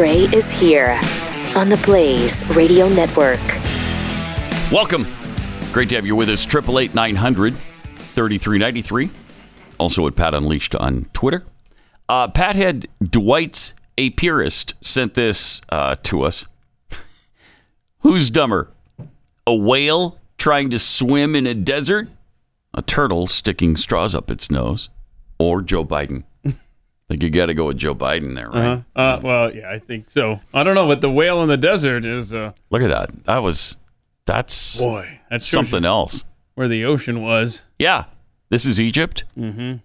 Gray is here on the Blaze Radio Network. Welcome. Great to have you with us. 888 900 3393. Also at Pat Unleashed on Twitter. Uh, Pat had Dwight's A Purist sent this uh, to us. Who's dumber? A whale trying to swim in a desert? A turtle sticking straws up its nose? Or Joe Biden? I think you got to go with Joe Biden there, right? Uh, uh, well, yeah, I think so. I don't know, but the whale in the desert is, uh, Look at that. That was, that's boy, that's something else. where the ocean was. Yeah. This is Egypt Mm-hmm.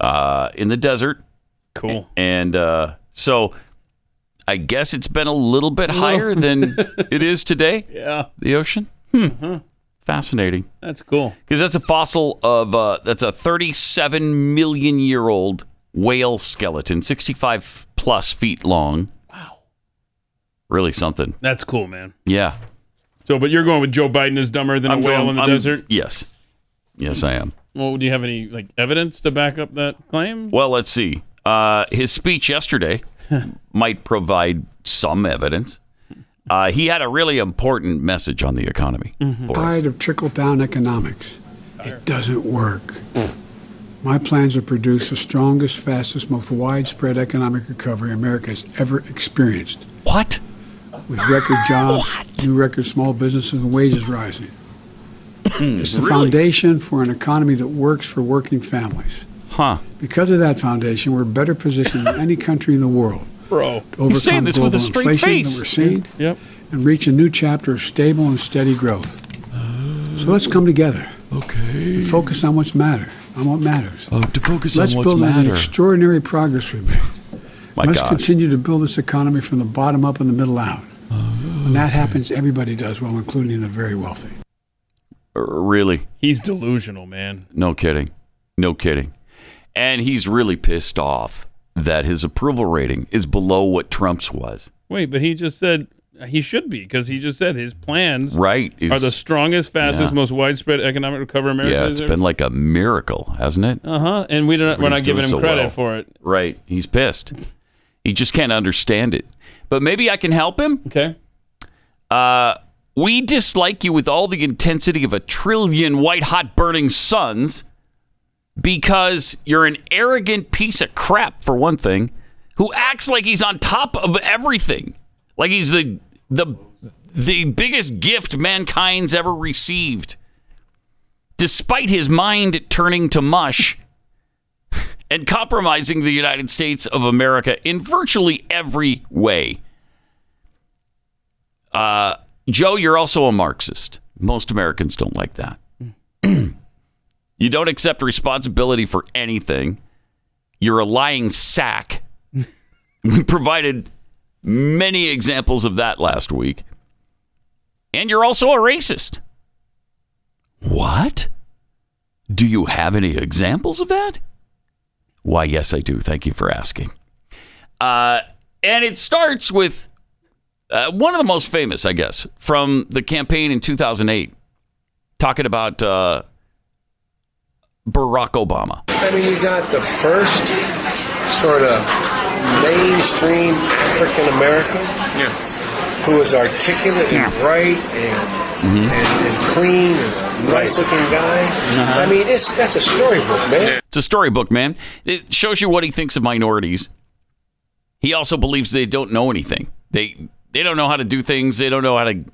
uh, in the desert. Cool. And uh, so I guess it's been a little bit higher than it is today, Yeah, the ocean. Hmm. Fascinating. that's cool. Because that's a fossil of, uh, that's a 37 million year old whale skeleton, 65 plus feet long. Wow. Really something. That's cool, man. Yeah. So, but you're going with Joe Biden is dumber than a whale going- in the I'm- desert? Yes. Yes, I am. Well, do you have any like evidence to back up that claim? Well, let's see. Uh, his speech yesterday might provide some evidence. Uh, he had a really important message on the economy for us. Tired of trickle down economics. It doesn't work. My plans are to produce the strongest, fastest, most widespread economic recovery America has ever experienced, What? with record jobs, new record small businesses, and wages rising. Hmm, it's the Really? foundation for an economy that works for working families. Huh? Because of that foundation, we're better positioned than any country in the world Bro. to overcome He's saying this with a straight inflation face. that we're seeing Yep. and reach a new chapter of stable and steady growth. So let's come together. Okay. And Focus on what's matter, on what matters. Oh, to focus Let's on what's build on the matter. extraordinary progress we've made. My Let's gosh. continue to build this economy from the bottom up and the middle out. When that happens, everybody does well, including the very wealthy. Uh, Really? He's delusional, man. No kidding. No kidding. And he's really pissed off that his approval rating is below what Trump's was. Wait, but he just said he should be because he just said his plans Right? are the strongest, fastest, Yeah. most widespread economic recovery America yeah, it's been like a miracle, hasn't it? Uh huh. And we don't, we're He's not giving him so credit well. for it. Right. He's pissed. He just can't understand it. But maybe I can help him. Okay. Uh, we dislike you with all the intensity of a trillion white hot burning suns because you're an arrogant piece of crap, for one thing, who acts like he's on top of everything. Like he's the the the biggest gift mankind's ever received. Despite his mind turning to mush and compromising the United States of America in virtually every way. Uh, Joe, you're also a Marxist. Most Americans don't like that. you don't accept responsibility for anything. You're a lying sack. we provided many examples of that last week. And you're also a racist. What? Do you have any examples of that? Why, yes, I do. Thank you for asking. Uh, and it starts with uh, one of the most famous, I guess, from the campaign in 2008, talking about uh, Barack Obama. I mean, you got the first sort of mainstream African American yeah. who is articulate and bright and, and, and clean and nice looking guy. I mean, it's that's a storybook, man. It's a storybook, man. It shows you what he thinks of minorities. He also believes they don't know anything. They they don't know how to do things. They don't know how to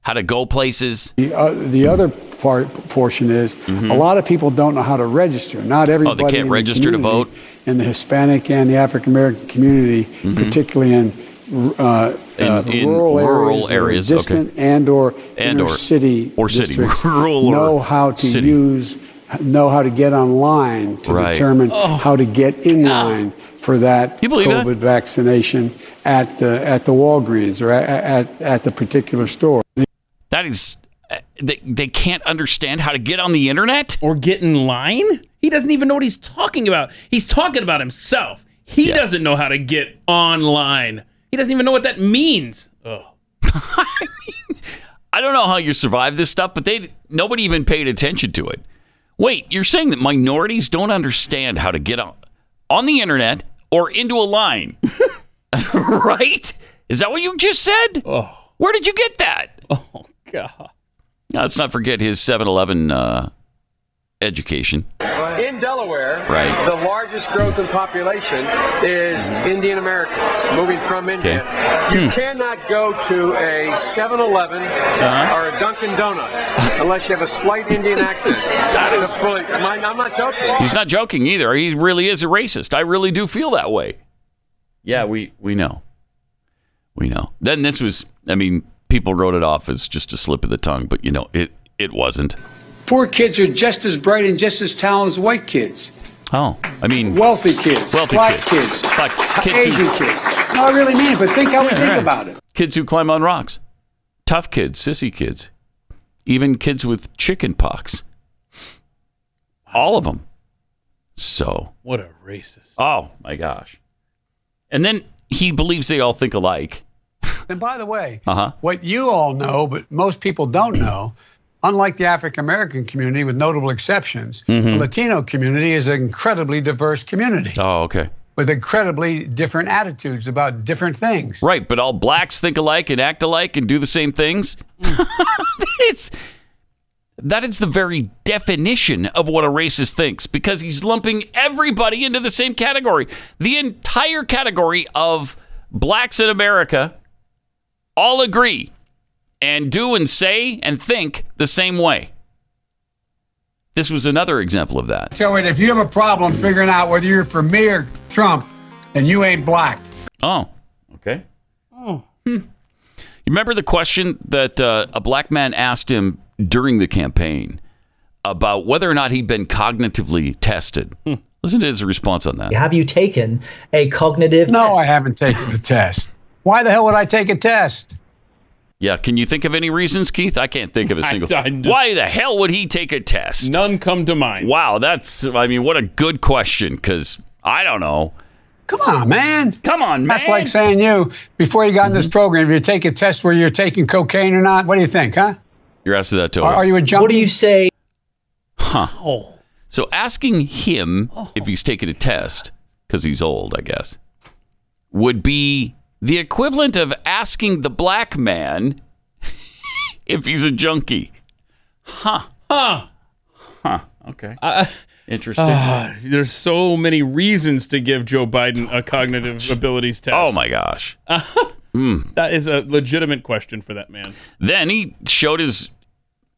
how to go places. The, uh, the other part portion is a lot of people don't know how to register. Not everybody Mm-hmm. Oh, can't in the register to vote? In the Hispanic and the African American community, particularly in, uh, In- uh, in rural, rural areas, areas, okay. distant and or And or- city or city. Rural know how to city. use, know how to get online to Right. determine how to get in line for that believe that? COVID vaccination at the at the Walgreens or at, at, at the particular store. That is, uh, Uh, they, they can't understand how to get on the internet. Or get in line? He doesn't even know what he's talking about. He's talking about himself. He Yeah. doesn't know how to get online. He doesn't even know what that means. Oh. I don't know how you survive this stuff, but they nobody even paid attention to it. Wait, you're saying that minorities don't understand how to get on on the internet or into a line, right? Is that what you just said? Oh, Where did you get that? oh God. Now, let's not forget his 7 Eleven uh, education. In Delaware, Right. the largest growth in population is Indian Americans moving from India. You cannot go to a 7 Eleven or a Dunkin' Donuts unless you have a slight Indian accent. that is... It's a fully- I'm I'm not joking. He's not joking either. He really is a racist. I really do feel that way. Yeah, we, we know. We know. Then this was, I mean, people wrote it off as just a slip of the tongue, but you know, it, it wasn't. Poor kids are just as bright and just as talented as white kids. Oh, I mean, Wealthy kids. Wealthy black kids. kids. Black kids who- Asian kids. No, I really mean it, but think how we think right. about it. kids who climb on rocks, tough kids, sissy kids, even kids with chicken pox. All of them. So, What a racist. oh my gosh. And then he believes they all think alike. And by the way, Uh-huh. what you all know, but most people don't know, unlike the African American community, with notable exceptions, Mm-hmm. the Latino community is an incredibly diverse community Oh, okay. with incredibly different attitudes about different things. Right, but all blacks think alike and act alike and do the same things. that is that is the very definition of what a racist thinks because he's lumping everybody into the same category. The entire category of blacks in America all agree and do and say and think the same way. This was another example of that. So if you have a problem figuring out whether you're for me or Trump, then you ain't black. Oh, okay. Hmm. You remember the question that uh, a black man asked him during the campaign about whether or not he'd been cognitively tested? Listen to his response on that. Have you taken a cognitive No, test? I haven't taken a test. Why the hell would I take a test? Yeah, can you think of any reasons, Keith? I can't think of a single. I'm just- Why the hell would he take a test? None come to mind. Wow, that's, I mean, what a good question because I don't know. Come on, man. Come on, man. That's like saying you, before you got in this mm-hmm. program, if you take a test where you're taking cocaine or not, what do you think, huh? You're asking that to Are, are you a junkie? What do you say? Huh. Oh, So asking him oh. if he's taken a test because he's old, I guess, would be the equivalent of asking the black man if he's a junkie. Huh. huh. Huh. Okay. Uh, Interesting. uh, there's so many reasons to give Joe Biden a cognitive abilities test. oh my gosh. That is a legitimate question for that man. Then he showed his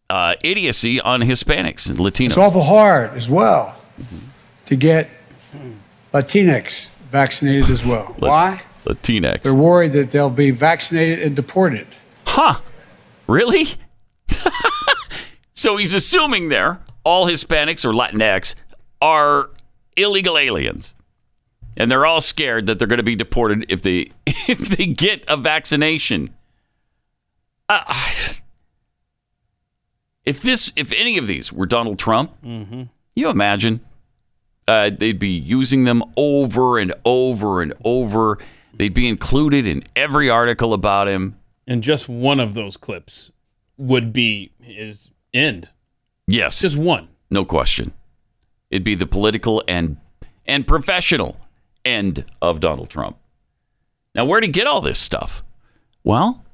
uh, idiocy on Hispanics and Latinos. It's awful hard as well to get Latinx vaccinated as well. Why? Latinx. They're worried that they'll be vaccinated and deported. Huh. Really? so he's assuming there all Hispanics or Latinx are illegal aliens. And they're all scared that they're going to be deported if they if they get a vaccination. Uh, if this if any of these were Donald Trump, you imagine uh, they'd be using them over and over and over. They'd be included in every article about him. And just one of those clips would be his end. Yes. Just one. No question. It'd be the political and and professional end of Donald Trump. Now, where'd he get all this stuff? Well,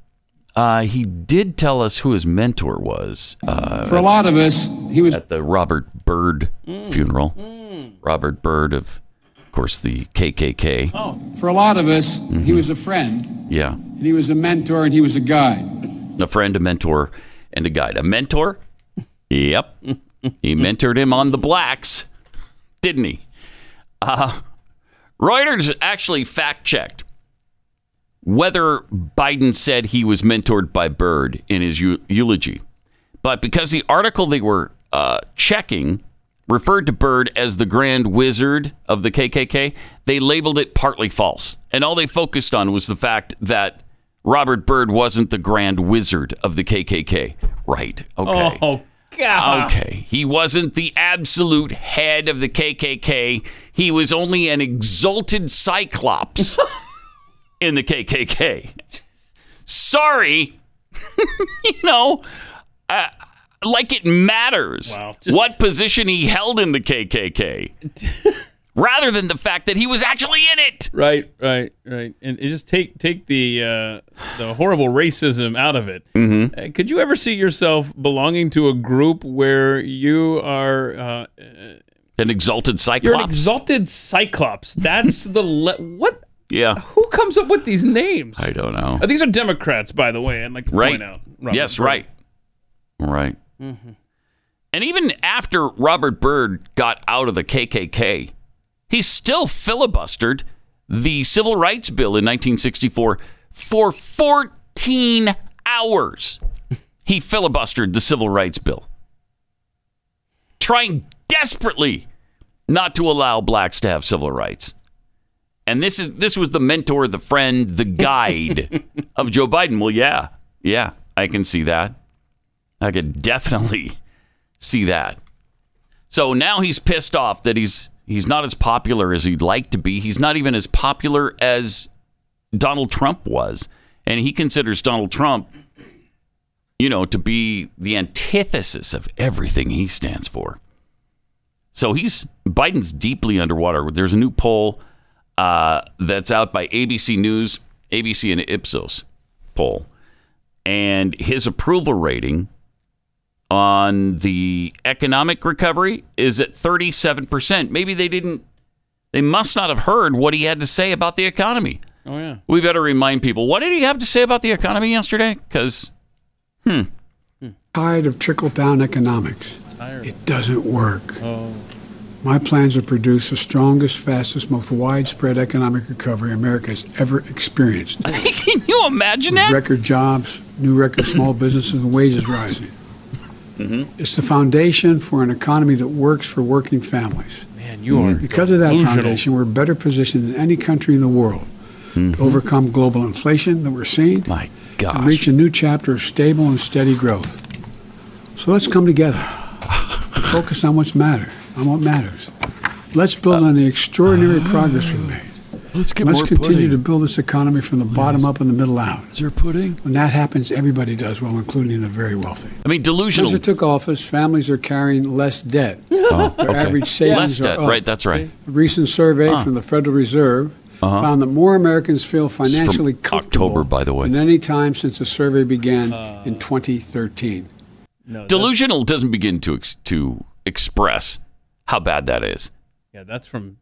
uh, he did tell us who his mentor was uh, For a lot of us, he was at the Robert Byrd funeral. Robert Byrd of, of course, the KKK. Oh, for a lot of us, he was a friend, Yeah, and he was a mentor, and he was a guide. a friend, a mentor, and a guide. A mentor? Yep. he mentored him on the blacks, didn't he? Uh, Reuters actually fact checked whether Biden said he was mentored by Byrd in his eulogy. But because the article they were uh, checking referred to Byrd as the grand wizard of the KKK, they labeled it partly false. And all they focused on was the fact that Robert Byrd wasn't the grand wizard of the KKK. Right. Okay. Oh, God. Okay. He wasn't the absolute head of the KKK. He was only an exalted cyclops in the KKK. Sorry. you know, uh, like it matters Wow. Just- what position he held in the KKK. rather than the fact that he was actually in it. Right, right, right. And it just take take the uh, the horrible racism out of it. Mm-hmm. Uh, could you ever see yourself belonging to a group where you are uh, An exalted cyclops? you're an exalted cyclops? That's the le- what? yeah. Who comes up with these names? I don't know. Uh, these are Democrats, by the way. I'd like to Right. point out. Robert yes, right. Right. Mm-hmm. And even after Robert Byrd got out of the KKK, he still filibustered the Civil Rights Bill in 1964 for 14 hours. He filibustered the Civil Rights Bill, trying desperately not to allow blacks to have civil rights. And this is this was the mentor, the friend, the guide of Joe Biden. Well, yeah, yeah, I can see that. I could definitely see that. So now he's pissed off that he's he's not as popular as he'd like to be. He's not even as popular as Donald Trump was, and he considers Donald Trump, you know, to be the antithesis of everything he stands for. So he's Biden's deeply underwater. There's a new poll uh, that's out by ABC News, ABC and Ipsos poll, and his approval rating on the economic recovery is at 37%. Maybe they didn't, they must not have heard what he had to say about the economy. Oh yeah. We better remind people what did he have to say about the economy yesterday? Because hmm. Tired of trickle down economics. Tired. It doesn't work. Oh. My plans are to produce the strongest, fastest, most widespread economic recovery America has ever experienced. can you imagine that? record jobs, new record small businesses, and wages rising. Mm-hmm. It's the foundation for an economy that works for working families. Man, you are mm-hmm. Because of that delusional. foundation, we're better positioned than any country in the world to mm-hmm. overcome global inflation that we're seeing My and gosh. reach a new chapter of stable and steady growth. So let's come together and focus on what's matter, on what matters. Let's build uh, on the extraordinary uh, progress we've made. Let's get Let's continue to build this economy from the bottom up and the middle out. Is there pudding? When that happens, everybody does well, including the very wealthy. I mean, Since delusional. it took office, families are carrying less debt. Oh, Their okay. average savings Less are debt, up. right? That's right. A recent survey from the Federal Reserve uh-huh. found that more Americans feel financially from comfortable October, by the way. than any time since the survey began uh, in 2013. No, Delusional doesn't begin to ex- to express how bad that is. yeah, that's from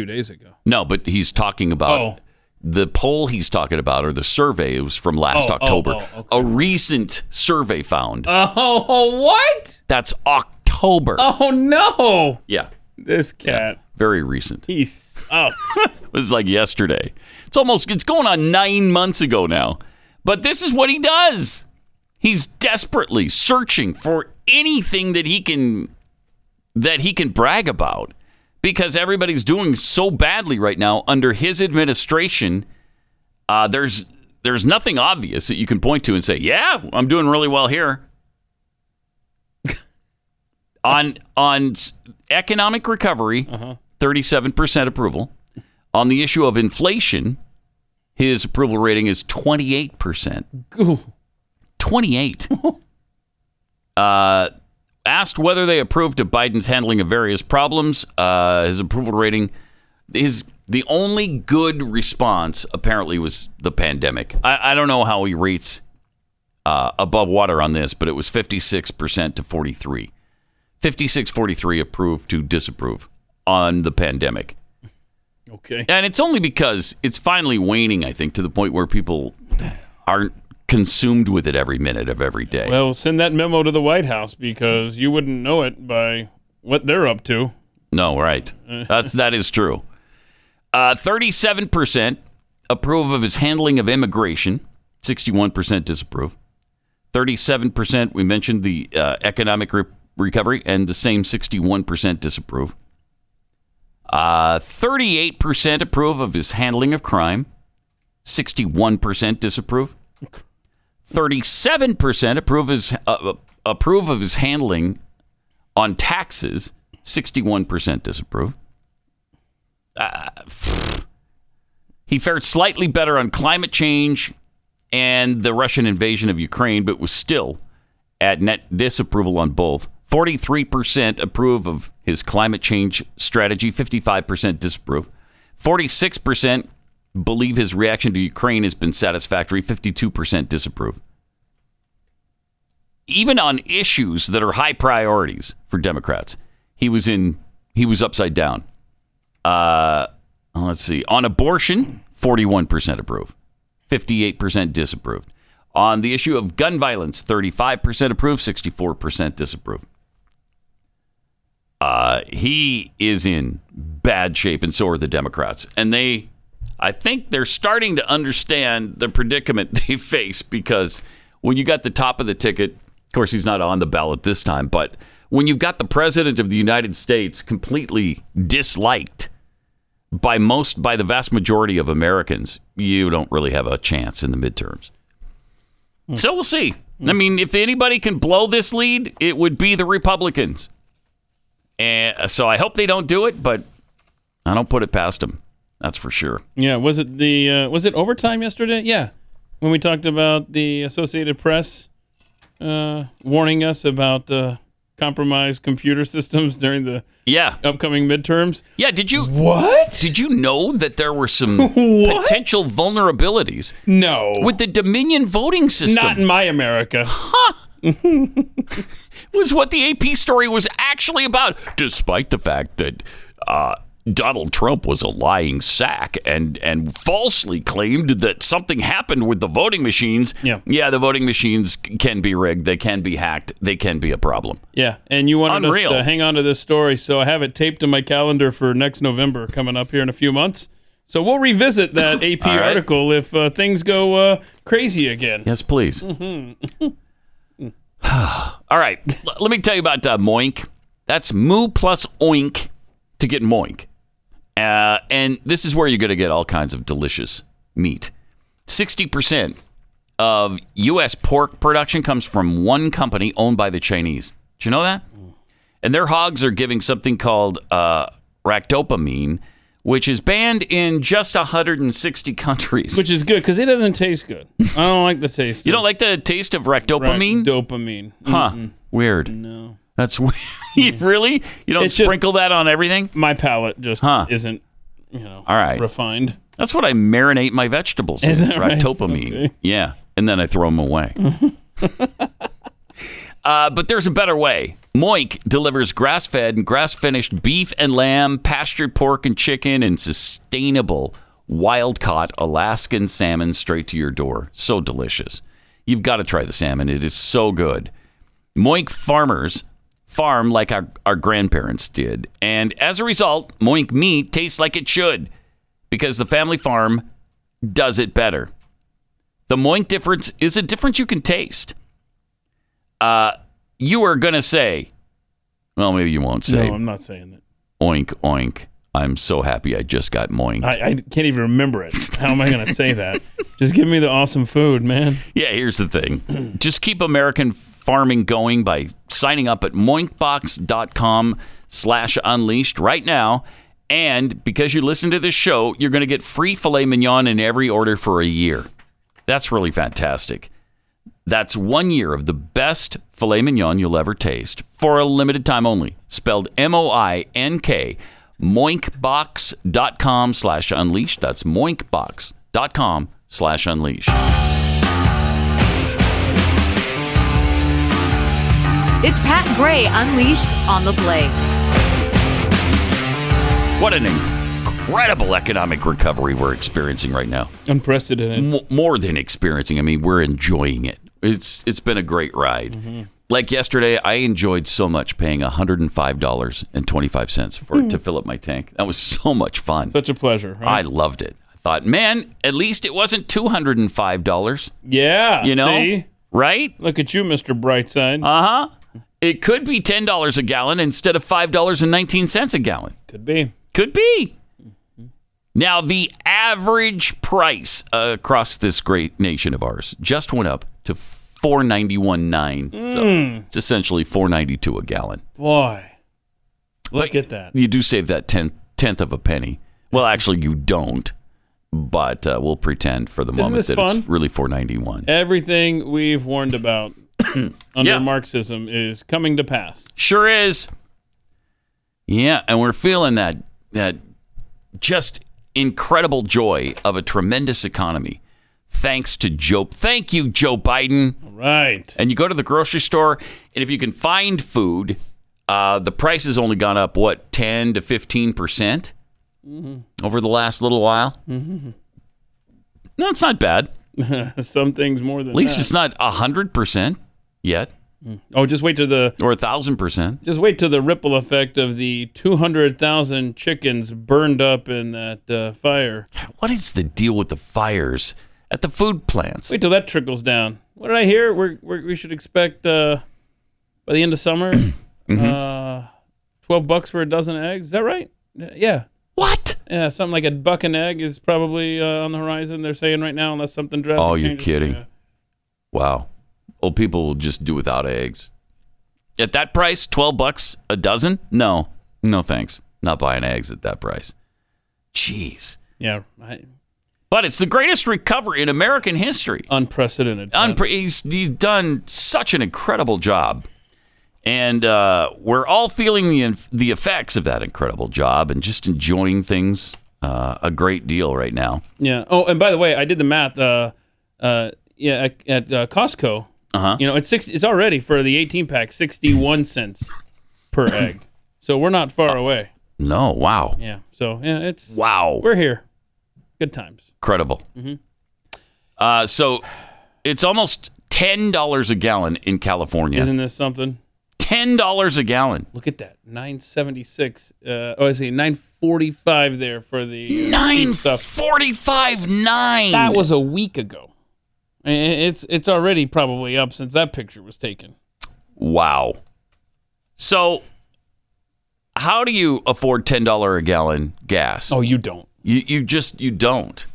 two days ago. No, but he's talking about Oh. the poll he's talking about, or the survey. It was from last Oh, oh, October. oh, okay. A recent survey found Oh, what? that's October. Oh no! Yeah, This cat, very recent. he sucks. It was like yesterday. It's almost it's going on nine months ago now. But this is what he does. He's desperately searching for anything that he can that he can brag about because everybody's doing so badly right now under his administration. Uh, there's there's nothing obvious that you can point to and say, "Yeah, I'm doing really well here." on on economic recovery, 37% approval. On the issue of inflation, his approval rating is 28%. 28. uh, asked whether they approved of Biden's handling of various problems, uh, his approval rating his the only good response apparently was the pandemic. I, I don't know how he rates uh, above water on this, but it was 56% to 43. 56 43 approved to disapprove on the pandemic. Okay. And it's only because it's finally waning, I think, to the point where people aren't consumed with it every minute of every day. Well, send that memo to the White House because you wouldn't know it by what they're up to. no, right. That's that is true. Uh, 37% approve of his handling of immigration, 61% disapprove. 37%, we mentioned the uh, economic re- recovery, and the same 61% disapprove. Uh, 38% approve of his handling of crime, 61% disapprove. 37% approve his uh, approve of his handling on taxes, 61% disapprove. Uh, he fared slightly better on climate change and the Russian invasion of Ukraine, but was still at net disapproval on both, 43% approve of his climate change strategy, 55% disapprove. 46% believe his reaction to Ukraine has been satisfactory, 52% disapprove. Even on issues that are high priorities for Democrats, he was in he was upside down. Uh, let's see. On abortion, 41% approve, 58% disapproved. On the issue of gun violence, 35% approve, 64% disapprove. Uh, he is in bad shape, and so are the Democrats. And they, I think they're starting to understand the predicament they face because when you got the top of the ticket, of course, he's not on the ballot this time, but when you've got the president of the United States completely disliked by most, by the vast majority of Americans, you don't really have a chance in the midterms. Hmm. So we'll see. I mean, if anybody can blow this lead, it would be the Republicans. And so I hope they don't do it, but I don't put it past them. That's for sure. Yeah, was it the uh, was it overtime yesterday? Yeah, when we talked about the Associated Press uh, warning us about uh, compromised computer systems during the Yeah. upcoming midterms. Yeah, did you What? did you know that there were some potential vulnerabilities No, with the Dominion voting system? not in my America. Huh. was what the AP story was actually about, despite the fact that uh, Donald Trump was a lying sack and and falsely claimed that something happened with the voting machines. Yeah. yeah, the voting machines can be rigged, they can be hacked, they can be a problem. Yeah, and you wanted Unreal. us to hang on to this story, so I have it taped in my calendar for next November, coming up here in a few months. So we'll revisit that AP right. article if uh, things go uh, crazy again. Yes, please. All right, l- let me tell you about uh, Moink. That's moo plus oink to get Moink. Uh, and this is where you're going to get all kinds of delicious meat. 60% of U.S. pork production comes from one company owned by the Chinese. Did you know that? And their hogs are giving something called uh, ractopamine, which is banned in just 160 countries. Which is good because it doesn't taste good. I don't like the taste. you don't like the taste of ractopamine? Dopamine. Huh. Weird. No. That's weird. really? You don't It's just- sprinkle that on everything? My palate just Huh. isn't, you know, All right. refined. That's what I marinate my vegetables Is in. that right? Ractopamine. Okay. Yeah. And then I throw them away. uh, but there's a better way. Moink delivers grass fed and grass finished beef and lamb, pastured pork and chicken, and sustainable wild caught Alaskan salmon straight to your door. So delicious. You've got to try the salmon. It is so good. Moink farmers farm like our, our grandparents did. And as a result, Moink meat tastes like it should because the family farm does it better. The Moink difference is a difference you can taste. Uh, you are going to say, well, maybe you won't say, No, I'm not saying that. oink, oink. I'm so happy I just got moinked. I, I can't even remember it. How am I going to say that? Just give me the awesome food, man. Yeah, here's the thing. Just keep American farming going by signing up at moinkbox.com slash unleashed right now. And because you listen to this show, you're going to get free filet mignon in every order for a year. That's really fantastic. That's one year of the best filet mignon you'll ever taste for a limited time only. Spelled M-O-I-N-K. Moinkbox.com slash unleashed. That's moinkbox.com slash unleashed. It's Pat Gray Unleashed on the Blaze. What an incredible economic recovery we're experiencing right now. Unprecedented. M- more than experiencing, I mean, we're enjoying it. It's it's been a great ride. Like yesterday, I enjoyed so much paying $105.25 for to fill up my tank. That was so much fun. Such a pleasure. I loved it. I thought, man, at least it wasn't $205, yeah. you know? See? Right? Look at you, Mr. Brightside. Uh-huh. It could be $10 a gallon instead of $5.19 a gallon. Could be. Could be. Now, the average price uh, across this great nation of ours just went up to four ninety one nine. So it's essentially four ninety two a gallon. Boy. Look But at that. You do save that tenth tenth of a penny. Well, actually, you don't. But uh, we'll pretend for the Isn't moment that fun? it's really four ninety one. Everything we've warned about under Yeah. Marxism is coming to pass. Sure is. Yeah, and we're feeling that that just incredible joy of a tremendous economy. Thanks to Joe. Thank you, Joe Biden. Right. And you go to the grocery store, and if you can find food, uh, the price has only gone up what ten to fifteen percent over the last little while. Mhm. No, it's not bad. Some things more than At least that. it's not hundred percent yet, Oh, just wait to the or a thousand percent. just wait to the ripple effect of the two hundred thousand chickens burned up in that uh, fire. What is the deal with the fires at the food plants? Wait till that trickles down. What did I hear? We're, we're, we should expect uh, by the end of summer, Mm-hmm. uh, twelve bucks for a dozen eggs. Is that right? Yeah. What? Yeah, something like a buck an egg is probably uh, on the horizon. They're saying right now, unless something drastic. Oh, you're changes. kidding. Yeah. Wow. Old people will just do without eggs. At that price, 12 bucks a dozen? No. No thanks. Not buying eggs at that price. Jeez. Yeah, I, But it's the greatest recovery in American history. unprecedented. Unpre- he's, he's done such an incredible job. And uh, we're all feeling the, the effects of that incredible job and just enjoying things uh, a great deal right now. Yeah. Oh, and by the way, I did the math. Uh, uh, yeah, at, at uh, Costco, Uh-huh. you know, it's six. It's already for the 18 pack, 61 cents per egg. So we're not far away. No, wow. Yeah. So yeah, it's Wow. we're here. Good times. Incredible. Uh, so it's almost $10 a gallon in California. Isn't this something? $10 a gallon. Look at that. 976. Uh, oh, I see. 945 there for the uh, Nine forty-five nine. That was a week ago. It's it's already probably up since that picture was taken. wow. So, how do you afford ten dollar a gallon gas? Oh, you don't. you you just you don't.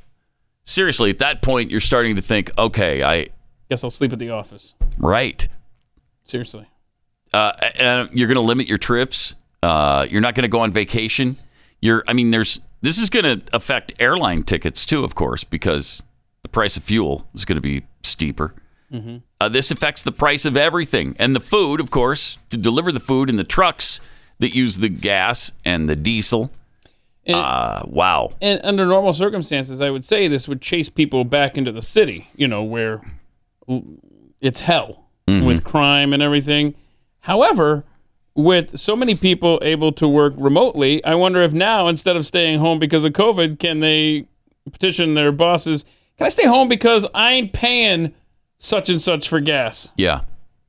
Seriously, at that point, you're starting to think, okay, I Guess I'll sleep at the office. right. Seriously. uh, and you're going to limit your trips. Uh, you're not going to go on vacation. You're, I mean, there's this is going to affect airline tickets too, of course, because the price of fuel is going to be steeper. Uh, this affects the price of everything and the food, of course, to deliver the food in the trucks that use the gas and the diesel. And- Uh, wow. And under normal circumstances, I would say this would chase people back into the city, you know, where it's hell with crime and everything. However, with so many people able to work remotely, I wonder if now, instead of staying home because of COVID, can they petition their bosses, can I stay home because I ain't paying such and such for gas? Yeah.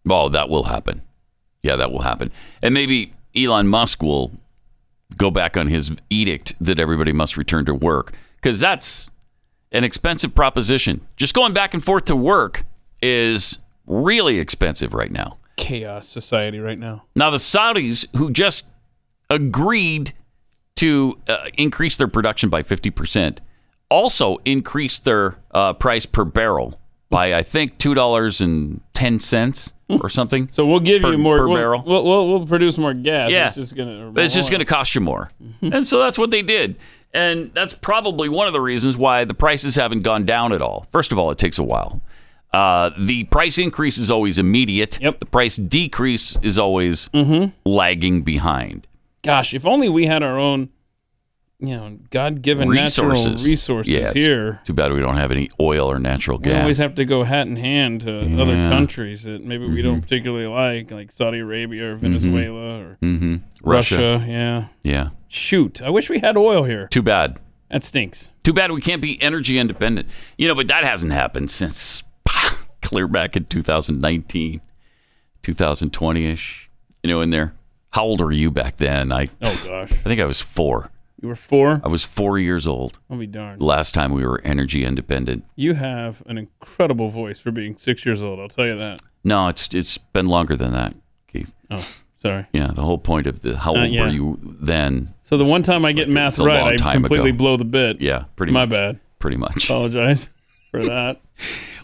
Oh, that will happen. Yeah, that will happen. And maybe Elon Musk will go back on his edict that everybody must return to work because that's an expensive proposition. Just going back and forth to work is really expensive right now. Chaos society right now. Now, the Saudis, who just agreed to uh, increase their production by 50%, also increased their uh, price per barrel by, I think, $2.10 or something. So we'll give Per- you more. per we'll, barrel. We'll, we'll, we'll produce more gas. Yeah. It's just gonna. It's just going to cost you more. and so that's what they did. And that's probably one of the reasons why the prices haven't gone down at all. First of all, it takes a while. Uh, the price increase is always immediate. Yep. The price decrease is always lagging behind. Gosh, if only we had our own, you know, God-given Resources. natural resources Yeah, here. Too bad we don't have any oil or natural gas. We always have to go hat in hand to other countries that maybe we don't particularly like, like Saudi Arabia or Venezuela or hmm Russia. Yeah. Yeah. Shoot, I wish we had oil here. Too bad. That stinks. Too bad we can't be energy independent. You know, but that hasn't happened since clear back in 2019, 2020 ish. You know, in there. How old were you back then? I, Oh gosh, I think I was four. You were four. I was four years old I'll be darned. last time we were energy independent. You have an incredible voice for being six years old. I'll tell you that. No, it's it's been longer than that, Keith. Oh, sorry. Yeah, the whole point of the how Uh, old yeah. were you then? So the one time I get like math right, I completely ago. blow the bit. Yeah, pretty My much. bad. Pretty much. Apologize for that.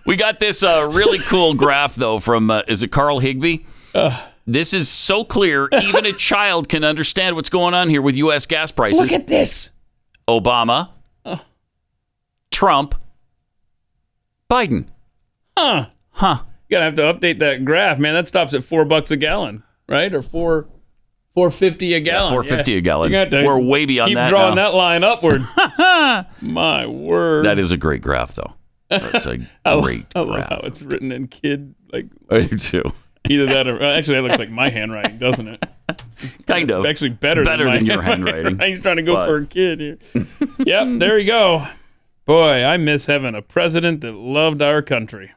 We got this uh, really cool graph though from uh, is it Carl Higbie? This is so clear, even a child can understand what's going on here with U.S. gas prices. Look at this. Obama, Trump, Biden. Huh. Huh? You gonna have to update that graph, man. That stops at four bucks a gallon, right? Or four, four fifty a gallon. four fifty a gallon. You're to We're way beyond keep that drawing now. that line upward. My word. That is a great graph, though. That's a I great I love graph. how it's written in kid like I do too. Either that or actually that looks like my handwriting, doesn't it? Kind It's of. actually better, Better than, than your handwriting. He's trying to go But- for a kid here. yep, there you go. Boy, I miss having a president that loved our country.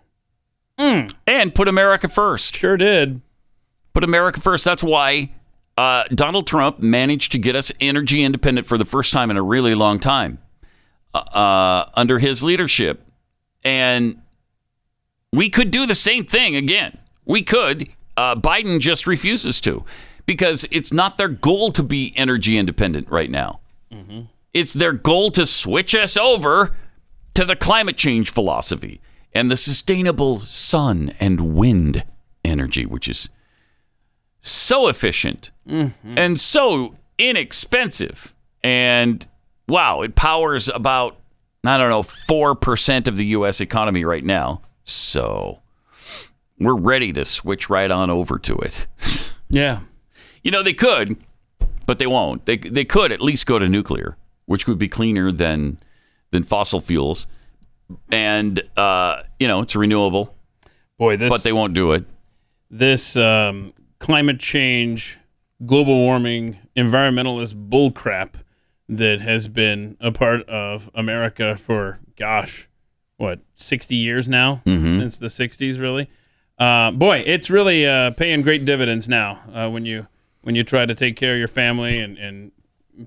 And put America first. Sure did. Put America first. That's why uh, Donald Trump managed to get us energy independent for the first time in a really long time uh, uh, under his leadership. And we could do the same thing again. We could. Uh, Biden just refuses to because it's not their goal to be energy independent right now. It's their goal to switch us over to the climate change philosophy and the sustainable sun and wind energy, which is so efficient and so inexpensive. And wow, it powers about, I don't know, 4% of the U.S. economy right now. So we're ready to switch right on over to it. Yeah. You know, they could, but they won't. They, they could at least go to nuclear, which would be cleaner than than fossil fuels. And, uh, you know, it's renewable, Boy, this but they won't do it. this um, climate change, global warming, environmentalist bullcrap that has been a part of America for, gosh, what, 60 years now? Since the 60s, really? Uh, boy, it's really uh, paying great dividends now uh, when you when you try to take care of your family and, and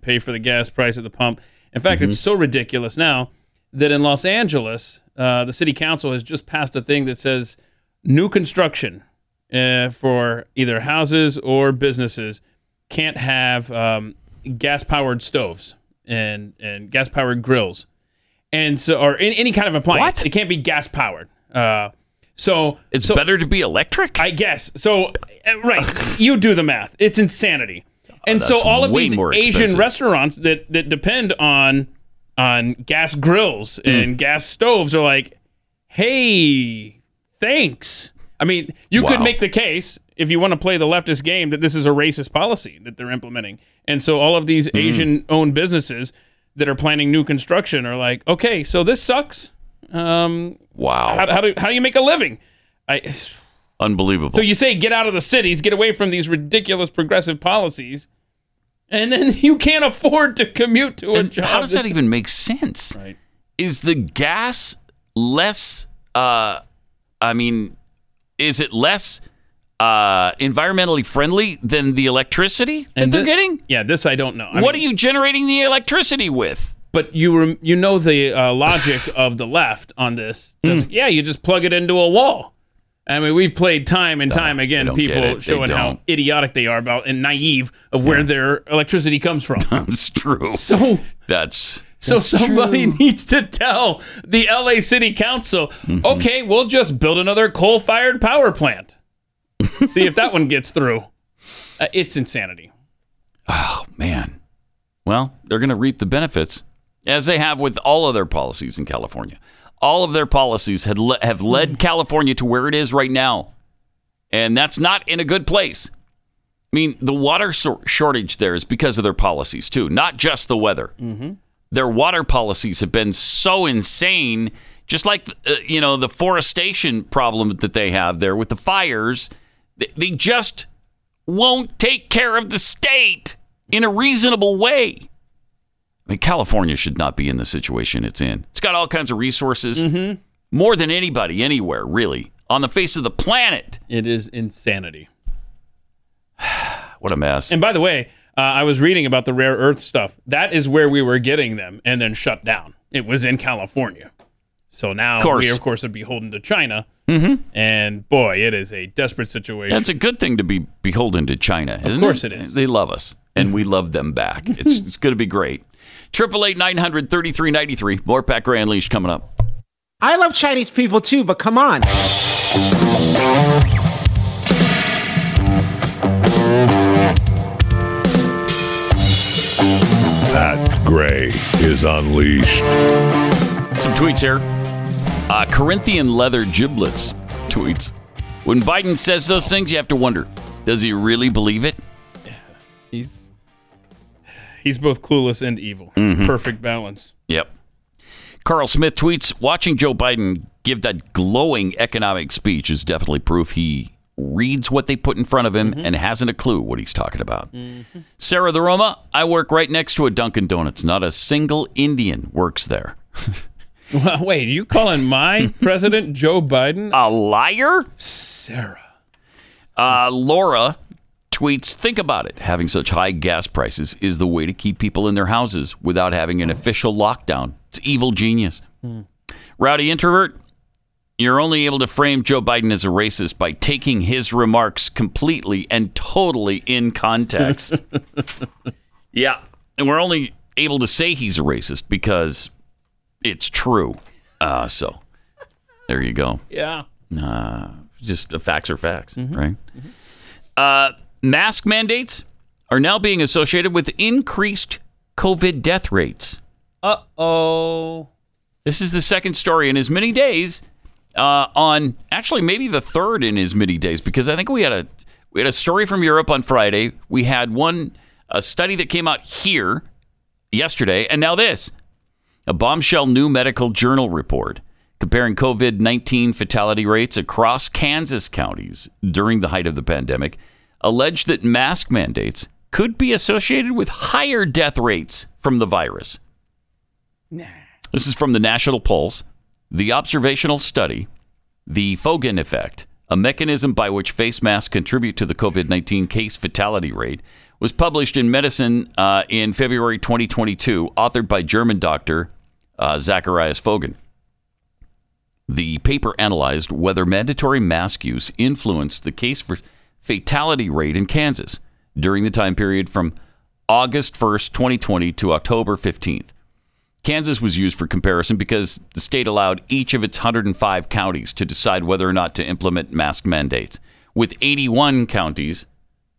pay for the gas price at the pump. In fact, it's so ridiculous now that in Los Angeles, uh, the city council has just passed a thing that says new construction uh, for either houses or businesses can't have um, gas powered stoves and, and gas powered grills. And so, or any, any kind of appliance. What? It can't be gas powered. Uh, so It's so, better to be electric. I guess. So, uh, right. you do the math. It's insanity. And so all of these Asian expensive. restaurants that, that depend on on gas grills Hmm. and gas stoves are like, hey, thanks. I mean, you could make the case if you want to play the leftist game that this is a racist policy that they're implementing. And so all of these Hmm. Asian owned businesses that are planning new construction are like, okay, so this sucks. Um, wow, how, how do how do you make a living? I, unbelievable. so you say get out of the cities, get away from these ridiculous progressive policies, and then you can't afford to commute to a And job. how does that even make sense? Right. Is the gas less? Uh, I mean, is it less uh, environmentally friendly than the electricity that And they're getting? Yeah, this I don't know. I what mean, are you generating the electricity with? But you rem- you know the uh, logic of the left on this. Just- Hmm. Yeah, you just plug it into a wall. I mean, we've played time and time again they don't get it. people showing how idiotic they are about and naive of where their electricity comes from. That's true. so That's So somebody needs to tell the LA City Council, Mm-hmm. okay, we'll just build another coal-fired power plant. See if that one gets through. Uh, it's insanity. oh man. Well, they're going to reap the benefits as they have with all other policies in California. All of their policies had le- have led California to where it is right now, and that's not in a good place. I mean, the water sor- shortage there is because of their policies too, not just the weather. Their water policies have been so insane, just like uh, you know the forestation problem that they have there with the fires. They, they just won't take care of the state in a reasonable way. I mean, California should not be in the situation it's in. It's got all kinds of resources, more than anybody anywhere, really, on the face of the planet. It is insanity. What a mess. And by the way, uh, I was reading about the rare earth stuff. That is where we were getting them and then shut down. It was in California. So now course. we, of course, are beholden to China. Mm-hmm. And boy, it is a desperate situation. That's a good thing to be beholden to China. Of course it is. They love us, and we love them back. It's, it's going to be great. Triple eight nine hundred thirty three ninety three. More Pat Gray Unleashed coming up. I love Chinese people too, but come on. Pat Gray is unleashed. Some tweets here. Uh, Corinthian leather giblets tweets. When Biden says those things, you have to wonder does he really believe it? He's he's both clueless and evil. Mhm. Perfect balance. Yep. Carl Smith tweets Watching Joe Biden give that glowing economic speech is definitely proof he reads what they put in front of him and hasn't a clue what he's talking about. Sarah the Roma, I work right next to a Dunkin' Donuts. Not a single Indian works there. Well, wait, are you calling my president Joe Biden a liar? Sarah. Uh, Laura tweets Think about it. Having such high gas prices is the way to keep people in their houses without having an official lockdown. It's evil genius. Rowdy introvert, you're only able to frame Joe Biden as a racist by taking his remarks completely and totally in context. yeah. And we're only able to say he's a racist because it's true. Uh, so there you go. Yeah. Uh, just the facts are facts, right? Uh, mask mandates are now being associated with increased COVID death rates. Uh oh. This is the second story in as many days. Uh, on actually maybe the third in as many days because I think we had a we had a story from Europe on Friday. We had one a study that came out here yesterday, and now this a bombshell new medical journal report comparing COVID 19 fatality rates across Kansas counties during the height of the pandemic alleged that mask mandates could be associated with higher death rates from the virus. This is from the National Pulse. The observational study, the Foegen effect, a mechanism by which face masks contribute to the COVID 19 case fatality rate, was published in Medicine uh, in February 2022, authored by German doctor uh, Zacharias Foegen. The paper analyzed whether mandatory mask use influenced the case for fatality rate in Kansas during the time period from August 1st, 2020 to October 15th. Kansas was used for comparison because the state allowed each of its 105 counties to decide whether or not to implement mask mandates, with 81 counties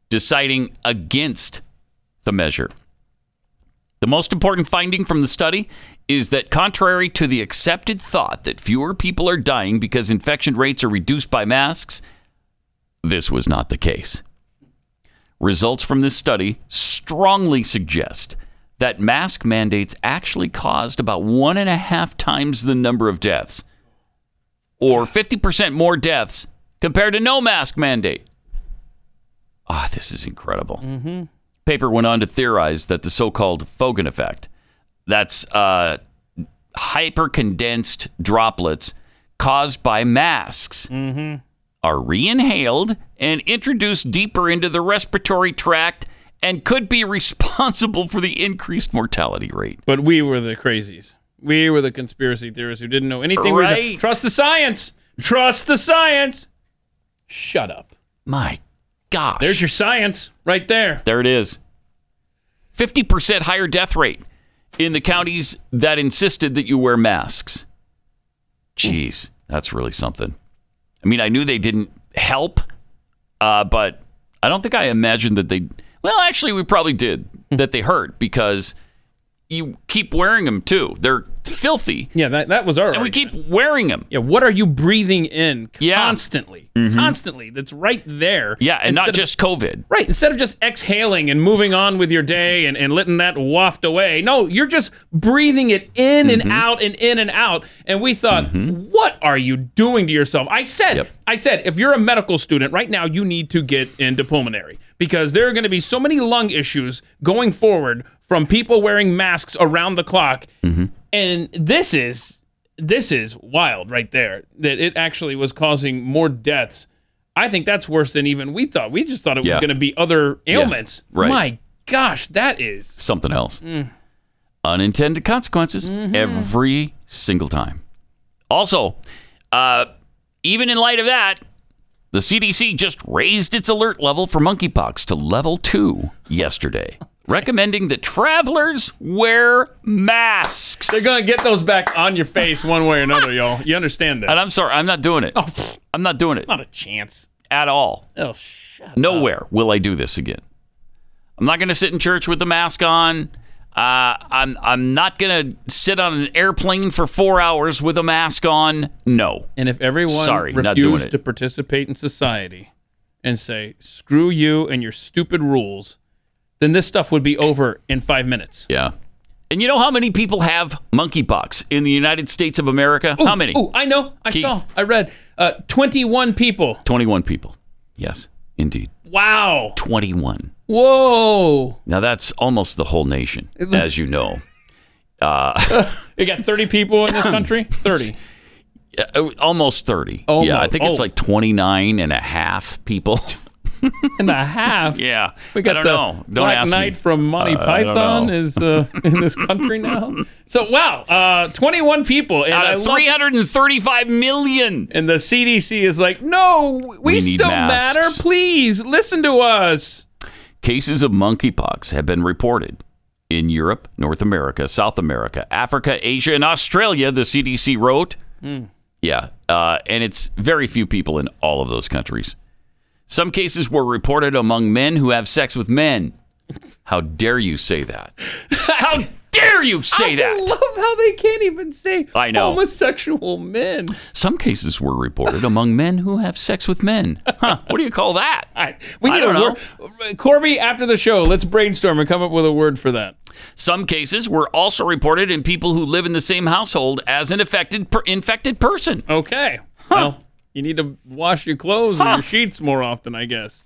deciding against the measure. The most important finding from the study is that, contrary to the accepted thought that fewer people are dying because infection rates are reduced by masks, this was not the case. Results from this study strongly suggest that mask mandates actually caused about one and a half times the number of deaths, or 50% more deaths compared to no mask mandate. Ah, this is incredible. Mm-hmm. Paper went on to theorize that the so-called Foegen effect, that's uh, hyper-condensed droplets caused by masks, Mm-hmm. Are re-inhaled and introduced deeper into the respiratory tract and could be responsible for the increased mortality rate. But we were the crazies. We were the conspiracy theorists who didn't know anything. We were the- Right. Trust the science. Trust the science. Shut up. My gosh. There's your science right there. There it is. 50% higher death rate in the counties that insisted that you wear masks. Jeez, that's really something. I mean, I knew they didn't help, uh, but I don't think I imagined that they. Well, actually, we probably did that they hurt because you keep wearing them too. They're filthy. Yeah, that, that was our. And we keep wearing them. Yeah, what are you breathing in Yeah. constantly? Mhm. Constantly. That's right there. Yeah, and not of- just COVID. Right. Instead of just exhaling and moving on with your day and, and letting that waft away. No, you're just breathing it in Mm-hmm. and out and in and out. And we thought, what are you doing to yourself? I said, I said, if you're a medical student right now, you need to get into pulmonary because there are going to be so many lung issues going forward from people wearing masks around the clock. Mm-hmm. And this is this is wild right there that it actually was causing more deaths. I think that's worse than even we thought. We just thought it was Yeah. going to be other Yeah, ailments. right. My gosh, that is Something else. Mm. unintended consequences Mm-hmm. every single time. Also, uh, even in light of that, the CDC just raised its alert level for monkeypox to level two yesterday, recommending that travelers wear masks. They're going to get those back on your face one way or another, y'all. You understand this? And I'm sorry, I'm not doing it. I'm not doing it Not a chance. at all. Oh, shut Nowhere will I do this again. I'm not going to sit in church with the mask on. Uh, I'm I'm not gonna sit on an airplane for four hours with a mask on. No. And if everyone Sorry, refused to participate in society and say, screw you and your stupid rules, then this stuff would be over in five minutes. Yeah. And you know how many people have monkeypox in the United States of America? how many? Oh, I know. I Keith. saw. I read. Uh, 21 people. 21 people. Yes, indeed. Wow. 21. Whoa. Now that's almost the whole nation, as you know. Uh, You got 30 people in this country? 30. yeah, uh, almost 30. Yeah, I Almost. think it's Oh. like 29 and a half people. and a half. yeah. We got I don't the know. Don't Black ask Knight me. from Monty Uh, Python is uh, in this country now. So wow, uh, 21 people, and Out of love- 335 million. and the CDC is like, no, we, We still matter. Please listen to us. Cases of monkeypox have been reported in Europe, North America, South America, Africa, Asia, and Australia, the CDC wrote. Yeah. Uh, and it's very few people in all of those countries. Some cases were reported among men who have sex with men. How dare you say that? How dare you say I that? I love how they can't even say I know. homosexual men. Some cases were reported among men who have sex with men. Huh, what do you call that? We need a don't word. Corby, after the show, let's brainstorm and come up with a word for that. Some cases were also reported in people who live in the same household as an affected per- infected person. Okay. Well, you need to wash your clothes and your sheets more often, I guess.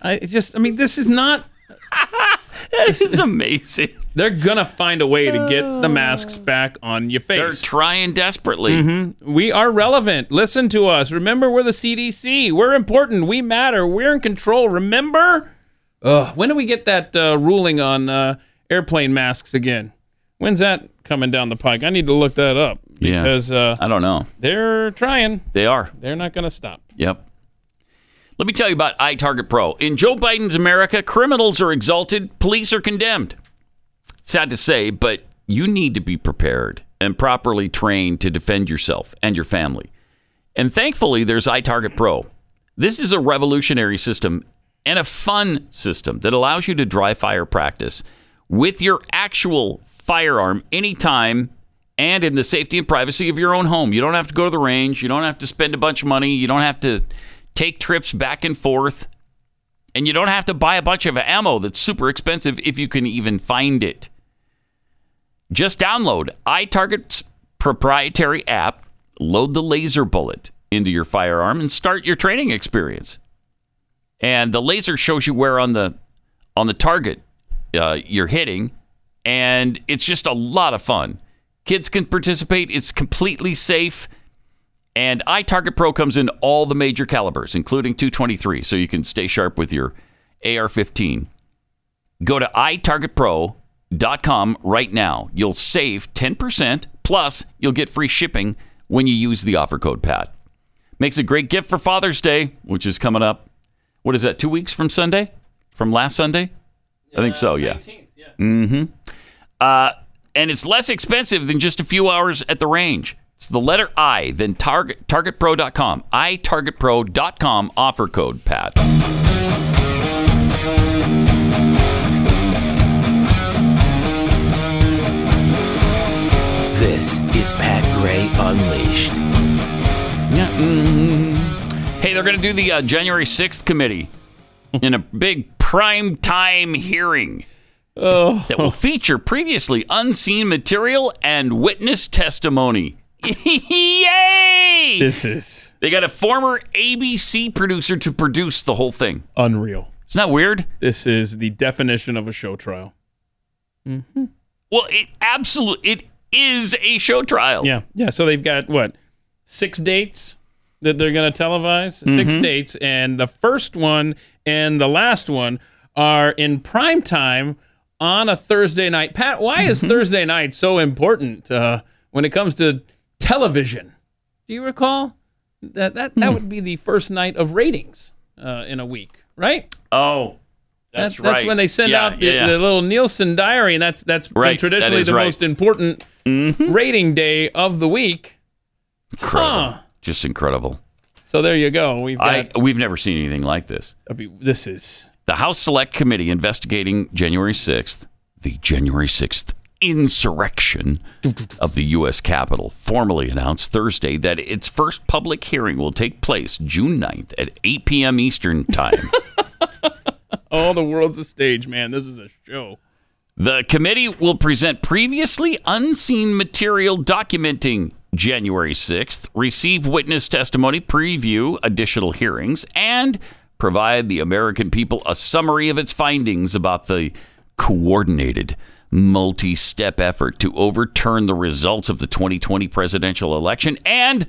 I it's just, I mean, this is not. This is amazing. They're gonna find a way to get the masks back on your face. They're trying desperately. Mm-hmm. We are relevant. Listen to us. Remember, we're the CDC. We're important. We matter. We're in control. Remember? Ugh, when do we get that uh, ruling on uh, airplane masks again? When's that coming down the pike? I need to look that up Yeah. because uh, I don't know. they're trying. They are. They're not going to stop. Yep. Let me tell you about iTarget Pro. In Joe Biden's America, criminals are exalted, police are condemned. Sad to say, but you need to be prepared and properly trained to defend yourself and your family. And thankfully, there's iTarget Pro. This is a revolutionary system and a fun system that allows you to dry fire practice with your actual firearm anytime and in the safety and privacy of your own home. You don't have to go to the range. You don't have to spend a bunch of money. You don't have to take trips back and forth. And you don't have to buy a bunch of ammo that's super expensive if you can even find it. Just download iTarget's proprietary app, load the laser bullet into your firearm, and start your training experience. And the laser shows you where on the on the target uh, you're hitting, and it's just a lot of fun. Kids can participate. It's completely safe. And iTarget Pro comes in all the major calibers, including 223, so you can stay sharp with your AR-15. Go to itargetpro.com right now. You'll save 10%, plus you'll get free shipping when you use the offer code PAT. Makes a great gift for Father's Day, which is coming up. What is that, two weeks from Sunday? From last Sunday? I think so, yeah. Mm-hmm. Uh, and it's less expensive than just a few hours at the range. It's the letter I, then target, targetpro.com. itargetpro.com offer code PAT. This is Pat Gray Unleashed. Hey, they're going to do the uh, January 6th committee in a big prime time hearing Oh. that will feature previously unseen material and witness testimony. Yay! This is They got a former ABC producer to produce the whole thing. unreal. Isn't that weird? This is the definition of a show trial. Mm-hmm. Well, it absolutely it is a show trial. Yeah, yeah. So they've got what six dates that they're going to televise. Mm-hmm. Six dates, and the first one and the last one are in prime time on a Thursday night. Pat, why is Mm-hmm. Thursday night so important uh, when it comes to television? Do you recall that that, that would be the first night of ratings uh, in a week, right? Oh, that's That- That's right. when they send Yeah, out the, yeah, the little Nielsen diary, and that's that's Right, traditionally is the right. Mm-hmm. most important rating day of the week. Incredible. Huh. Just incredible. So there you go. We've got. I we've never seen anything like this. I mean, this is The House Select Committee investigating January 6th the January 6th insurrection of the U.S. Capitol formally announced Thursday that its first public hearing will take place June 9th at 8 p.m. Eastern Time. Oh, the world's a stage, man. This is a show. The committee will present previously unseen material documenting January 6th, receive witness testimony, preview additional hearings, and provide the American people a summary of its findings about the coordinated, multi step effort to overturn the results of the 2020 presidential election and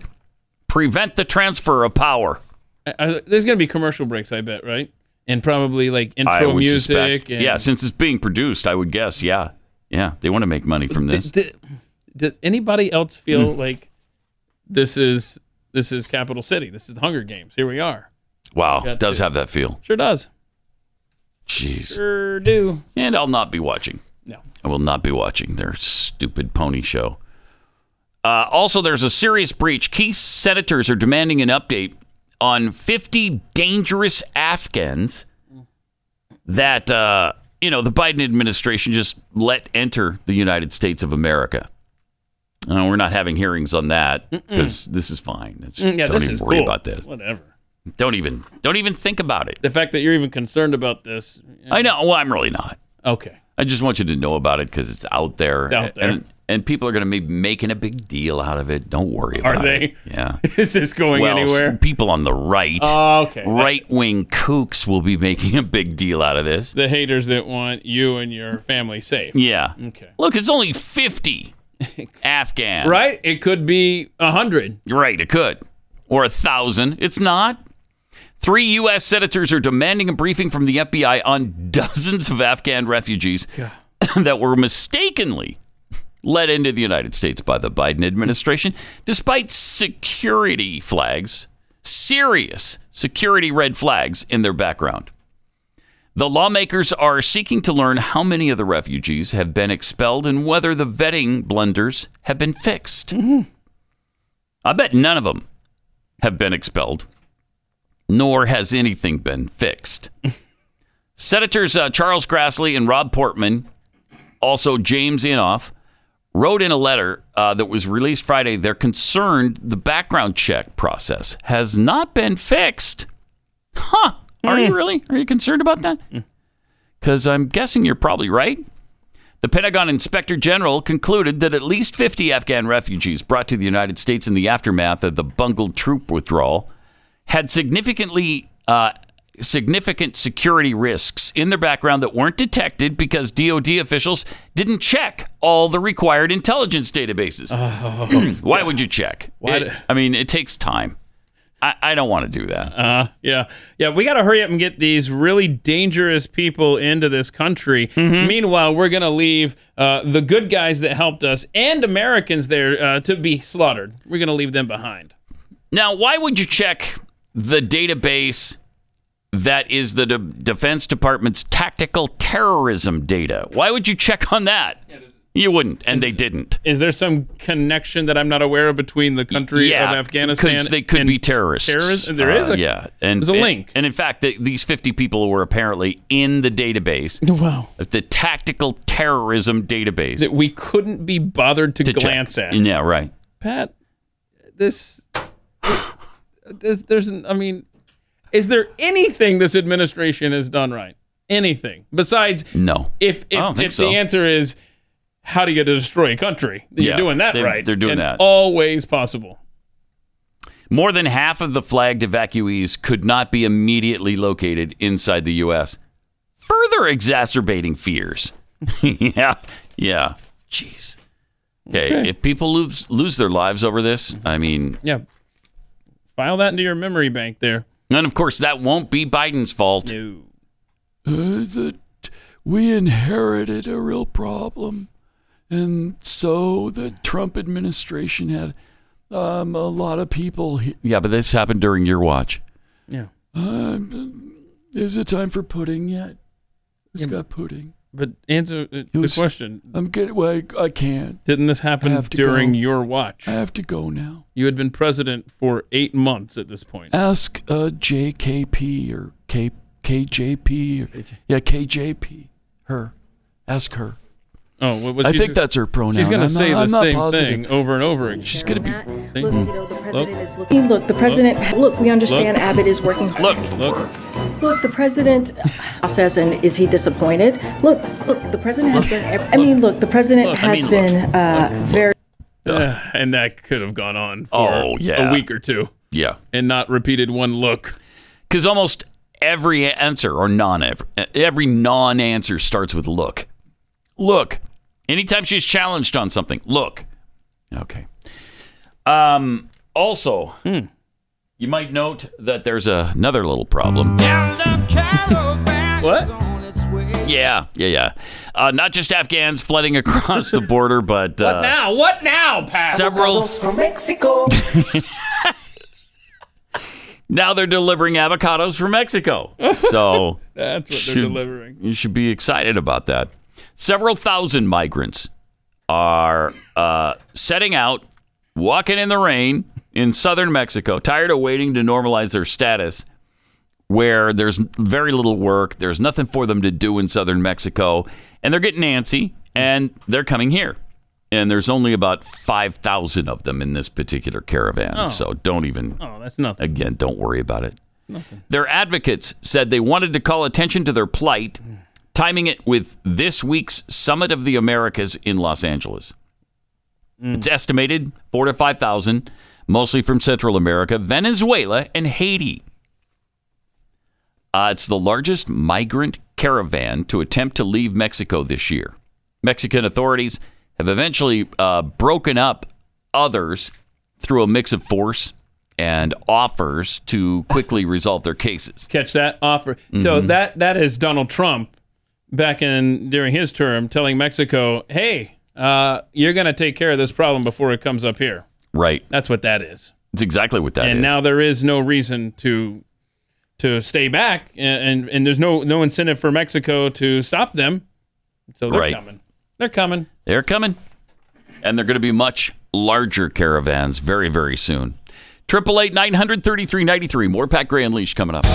prevent the transfer of power. There's going to be commercial breaks, I bet, right? And probably like intro music. And Yeah, since it's being produced, I would guess. Yeah. Yeah. They want to make money from this. Th- th- does anybody else feel Hmm. like this is this is Capital City? This is the Hunger Games. Here we are. Wow. Got Does to- have that feel. Sure does. Jeez. Sure do. And I'll not be watching. No. I will not be watching their stupid pony show. Uh, also, there's a serious breach. Key senators are demanding an update on 50 dangerous Afghans that, uh, you know, the Biden administration just let enter the United States of America. Uh, we're not having hearings on that because this is fine. It's, Mm, yeah, don't this even is worry cool. about this. Whatever. Don't even don't even think about it. The fact that you're even concerned about this. I know. Well, I'm really not. Okay. I just want you to know about it because it's out there. It's out there. And, and people are going to be making a big deal out of it. Don't worry Are they? it. Yeah. Is this going well, anywhere? people on the right, Oh, okay. right wing kooks will be making a big deal out of this. The haters that want you and your family safe. Yeah. Okay. Look, it's only 50 Afghans. Right? It could be a hundred. Right, it could. Or a thousand. It's not. Three U.S. senators are demanding a briefing from the FBI on dozens of Afghan refugees that were mistakenly let into the United States by the Biden administration, despite security flags, serious security red flags in their background. The lawmakers are seeking to learn how many of the refugees have been expelled and whether the vetting blunders have been fixed. I bet none of them have been expelled, nor has anything been fixed. Senators uh, Charles Grassley and Rob Portman, also James Inhofe, wrote in a letter uh, that was released Friday. They're concerned the background check process has not been fixed. Huh? Are you mm. really? Are you concerned about that? Mm. Because I'm guessing you're probably right. The Pentagon Inspector General concluded that at least 50 Afghan refugees brought to the United States in the aftermath of the bungled troop withdrawal had significantly uh, significant security risks in their background that weren't detected because DoD officials didn't check all the required intelligence databases. Oh. Hmm. Why would you check? Why It- do- I mean, it takes time. I, I don't want to do that. Uh, yeah, yeah. We got to hurry up and get these really dangerous people into this country. Mm-hmm. Meanwhile, we're gonna leave uh, the good guys that helped us and Americans there uh, to be slaughtered. We're gonna leave them behind. Now, why would you check the database that is the De- Defense Department's tactical terrorism data? Why would you check on that? You wouldn't, and they didn't. Is there some connection that I'm not aware of between the country yeah, of Afghanistan? because they could be terrorists. Terrorists? There is Uh, a yeah, and there's a and- link. And in fact, the, these 50 people were apparently in the database, Wow. the tactical terrorism database. that we couldn't be bothered to, to check. glance at. Yeah, right. Pat, this, this, there's, I mean, is there anything this administration has done right? Anything besides No. if if, I don't think if so. the answer is how do you destroy a country? You're Yeah, doing that they- right. they're doing in that. all ways possible. More than half of the flagged evacuees could not be immediately located inside the U.S., further exacerbating fears. yeah, yeah. Jeez. Okay, Okay. if people lose lose their lives over this, I mean, Yeah. File that into your memory bank there. and of course that won't be Biden's fault. No. Uh, the, we inherited a real problem. And so the Trump administration had um, a lot of people. He- Yeah, but this happened during your watch. Yeah. um, is it time for pudding yet? Who's Yeah, got pudding? But answer uh, the was- question. I'm good. Well, I, I can't. Didn't this happen have to during go. your watch? I have to go now. You had been president for eight months at this point. Ask uh, JKP or K, KJP. Or, yeah, KJP. Her. Ask her. Oh, what was I she think that's her pronoun. She's gonna I'm say not- the I'm not same positive. thing over and over again. She's gonna be. Look, you know, the president is looking. Look. Look, the president. Look, we understand Look. Abbott is working. Look, look. Look, the president says, and is he disappointed? Look, look, the president has been. I mean, look, the president Look, I has mean, look. been uh, very. Uh, and that could have gone on for Oh, yeah. a week or two Yeah. and not repeated one look. Because almost every answer or non every non answer starts with look. Look. Anytime she's challenged on something, look. Okay. Um. Also, you might note that there's another little problem. What? Yeah, yeah, yeah. Uh, not just Afghans flooding across the border, but uh, What now? What now, Pat? several. From Mexico. Now they're delivering avocados from Mexico. So That's what they're should- delivering. You should be excited about that. Several thousand migrants are uh, setting out, walking in the rain in southern Mexico, tired of waiting to normalize their status, where there's very little work, there's nothing for them to do in southern Mexico, and they're getting antsy, and they're coming here. And there's only about 5,000 of them in this particular caravan. Oh. So don't even, Oh, that's nothing. again, don't worry about it. Nothing. Their advocates said they wanted to call attention to their plight, timing it with this week's Summit of the Americas in Los Angeles. It's estimated four to 5,000, mostly from Central America, Venezuela, and Haiti. Uh, it's the largest migrant caravan to attempt to leave Mexico this year. Mexican authorities have eventually uh, broken up others through a mix of force and offers to quickly resolve their cases. Catch that offer. So Mhm. that that is Donald Trump back in during his term telling Mexico, "Hey, uh, you're going to take care of this problem before it comes up here." Right. That's what that is. It's exactly what that is. and now there is no reason to to stay back, and, and and there's no no incentive for Mexico to stop them. So they're Right. coming. They're coming. They're coming. And they're going to be much larger caravans very, very soon. Triple eight nine hundred thirty three ninety three. More Pat Gray Unleashed coming up.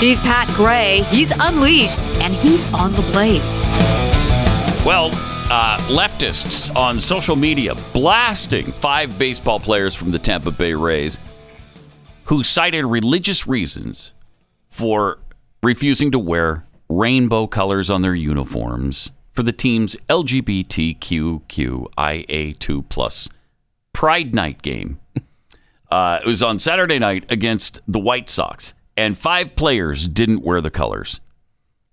He's Pat Gray. He's unleashed, and he's on the blaze. Well, uh, leftists on social media blasting five baseball players from the Tampa Bay Rays who cited religious reasons for refusing to wear rainbow colors on their uniforms for the team's LGBTQIA2 plus Pride Night game. Uh, it was on Saturday night against the White Sox, and five players didn't wear the colors.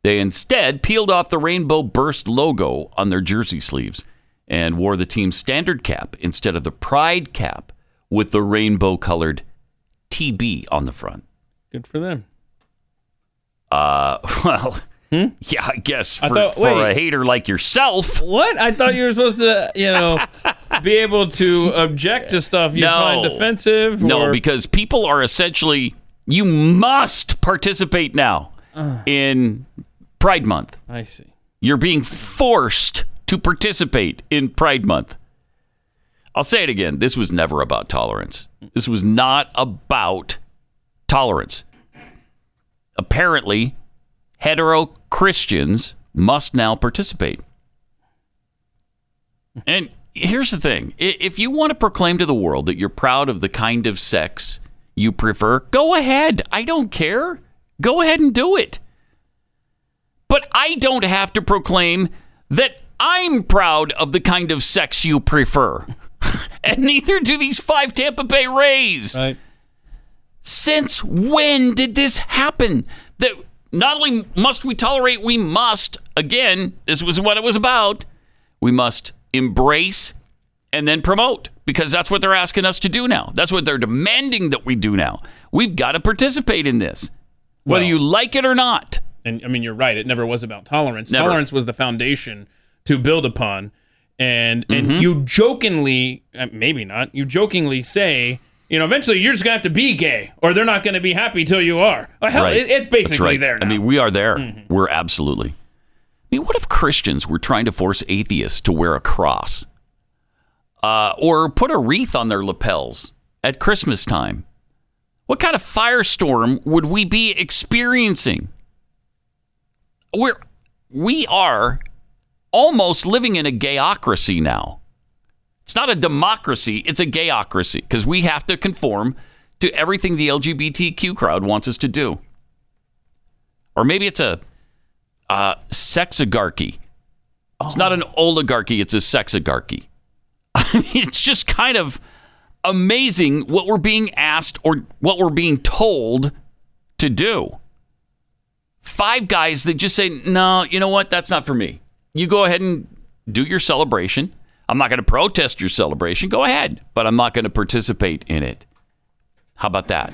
They instead peeled off the Rainbow Burst logo on their jersey sleeves and wore the team's standard cap instead of the Pride cap with the rainbow colored TB on the front. Good for them. Uh, well, yeah, I guess I for, thought- for a hater like yourself. What? I thought you were supposed to, you know, be able to object to stuff you No. find offensive. No, because people are essentially, you must participate now in Pride Month. I see. You're being forced to participate in Pride Month. I'll say it again. This was never about tolerance. This was not about tolerance. Apparently, hetero Christians must now participate. And here's the thing if you want to proclaim to the world that you're proud of the kind of sex you prefer, go ahead. I don't care. Go ahead and do it. But I don't have to proclaim that I'm proud of the kind of sex you prefer. and neither do these five Tampa Bay Rays. Right. Since when did this happen? That not only must we tolerate, we must, again, this was what it was about, we must embrace and then promote because that's what they're asking us to do now. That's what they're demanding that we do now. We've got to participate in this, whether Well- you like it or not. And I mean, you're right. It never was about tolerance. Never. Tolerance was the foundation to build upon. And and Mhm. you jokingly, uh, maybe not, you jokingly say, you know, eventually you're just gonna have to be gay, or they're not gonna be happy till you are. Well, hell, Right. it, it's basically right. there now. Mm-hmm. I mean, we are there. We're absolutely. I mean, what if Christians were trying to force atheists to wear a cross uh, or put a wreath on their lapels at Christmas time? What kind of firestorm would we be experiencing? We're we are almost living in a gayocracy now. It's not a democracy, it's a gayocracy because we have to conform to everything the LGBTQ crowd wants us to do. Or maybe it's a uh. It's not an oligarchy, it's a sexigarchy. I mean, it's just kind of amazing what we're being asked or what we're being told to do. Five guys that just say, no, you know what? That's not for me. You go ahead and do your celebration. I'm not going to protest your celebration. Go ahead, but I'm not going to participate in it. How about that?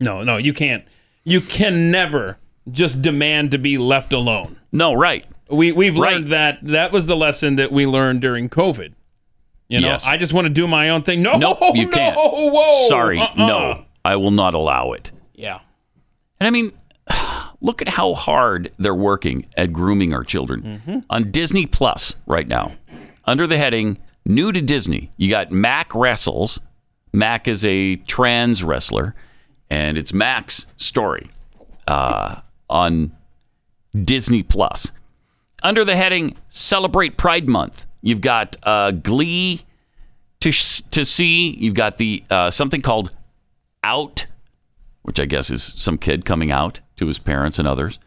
No, no, you can't. You can never just demand to be left alone. No, right. We we've Right. learned that that was the lesson that we learned during COVID. You know, Yes. I just want to do my own thing. No, Nope, you no, can't. whoa. Sorry, uh-uh. no, I will not allow it. Yeah. And I mean, look at how hard they're working at grooming our children Mm-hmm. on Disney Plus right now. Under the heading "New to Disney," you got Mack Wrestles. Mac is a trans wrestler, and it's Mack's story uh, on Disney Plus. Under the heading "Celebrate Pride Month," you've got uh, Glee to to see. You've got the uh, something called Out which I guess is some kid coming out to his parents and others.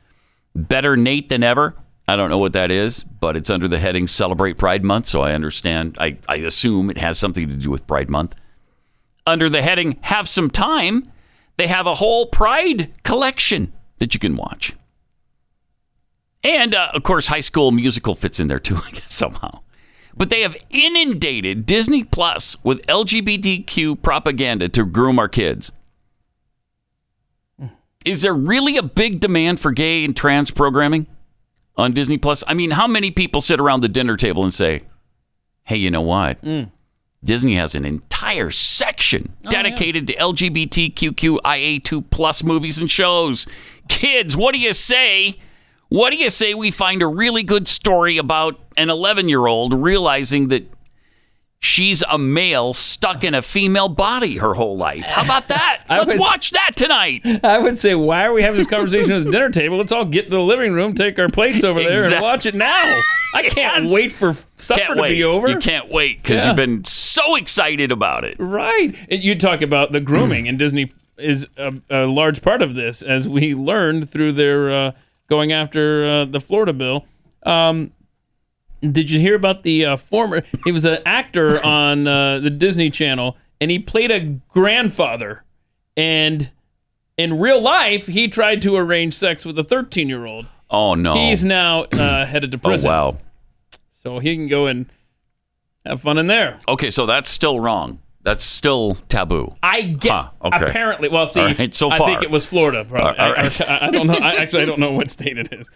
Better Nate than ever. I don't know what that is, but it's under the heading Celebrate Pride Month, so I understand. I, I assume it has something to do with Pride Month. Under the heading Have Some Time, they have a whole Pride collection that you can watch. And uh, of course, High School Musical fits in there too, I guess, somehow. But they have inundated Disney Plus with LGBTQ propaganda to groom our kids. Is there really a big demand for gay and trans programming on Disney Plus? I mean, how many people sit around the dinner table and say, "Hey, you know what? Disney has an entire section dedicated to LGBTQIA2 plus movies and shows. Kids, what do you say? What do you say we find a really good story about an 11 year old realizing that she's a male stuck in a female body her whole life? How about that? Let's would- watch that tonight. I would say, why are we having this conversation at the dinner table? Let's all get to the living room, take our plates over there, and watch it now. I can't Yes. wait for supper to be over. You can't wait because Yeah. you've been so excited about it. Right. You talk about the grooming, and Disney is a, a large part of this, as we learned through their uh, going after uh, the Florida bill. Um, did you hear about the uh, former? He was an actor on uh, the Disney Channel, and he played a grandfather. And in real life, he tried to arrange sex with a 13 year old. Oh no. He's now uh, headed to oh prison. wow. So he can go and have fun in there. Okay, so that's still wrong. That's still taboo. I get Huh, okay. apparently. Well, see, right, so I think it was Florida. Probably. Right. I, I, I don't know. I, actually, I don't know what state it is.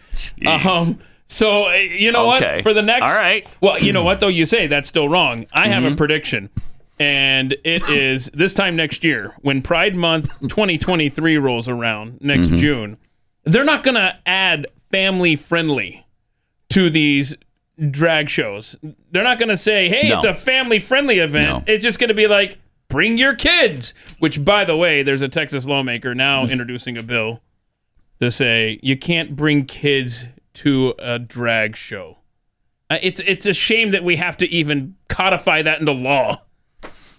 Um, so uh, you know Okay. what? For the next, All right. Well, you know what though? You say that's still wrong. I have Mm-hmm. a prediction, and it is this time next year when Pride Month 2023 rolls around next Mm-hmm. June. They're not going to add family friendly to these drag shows. They're not going to say, "Hey, No. it's a family friendly event." No. It's just going to be like, "Bring your kids." Which, by the way, there's a Texas lawmaker now introducing a bill to say you can't bring kids to a drag show. Uh, it's it's a shame that we have to even codify that into law.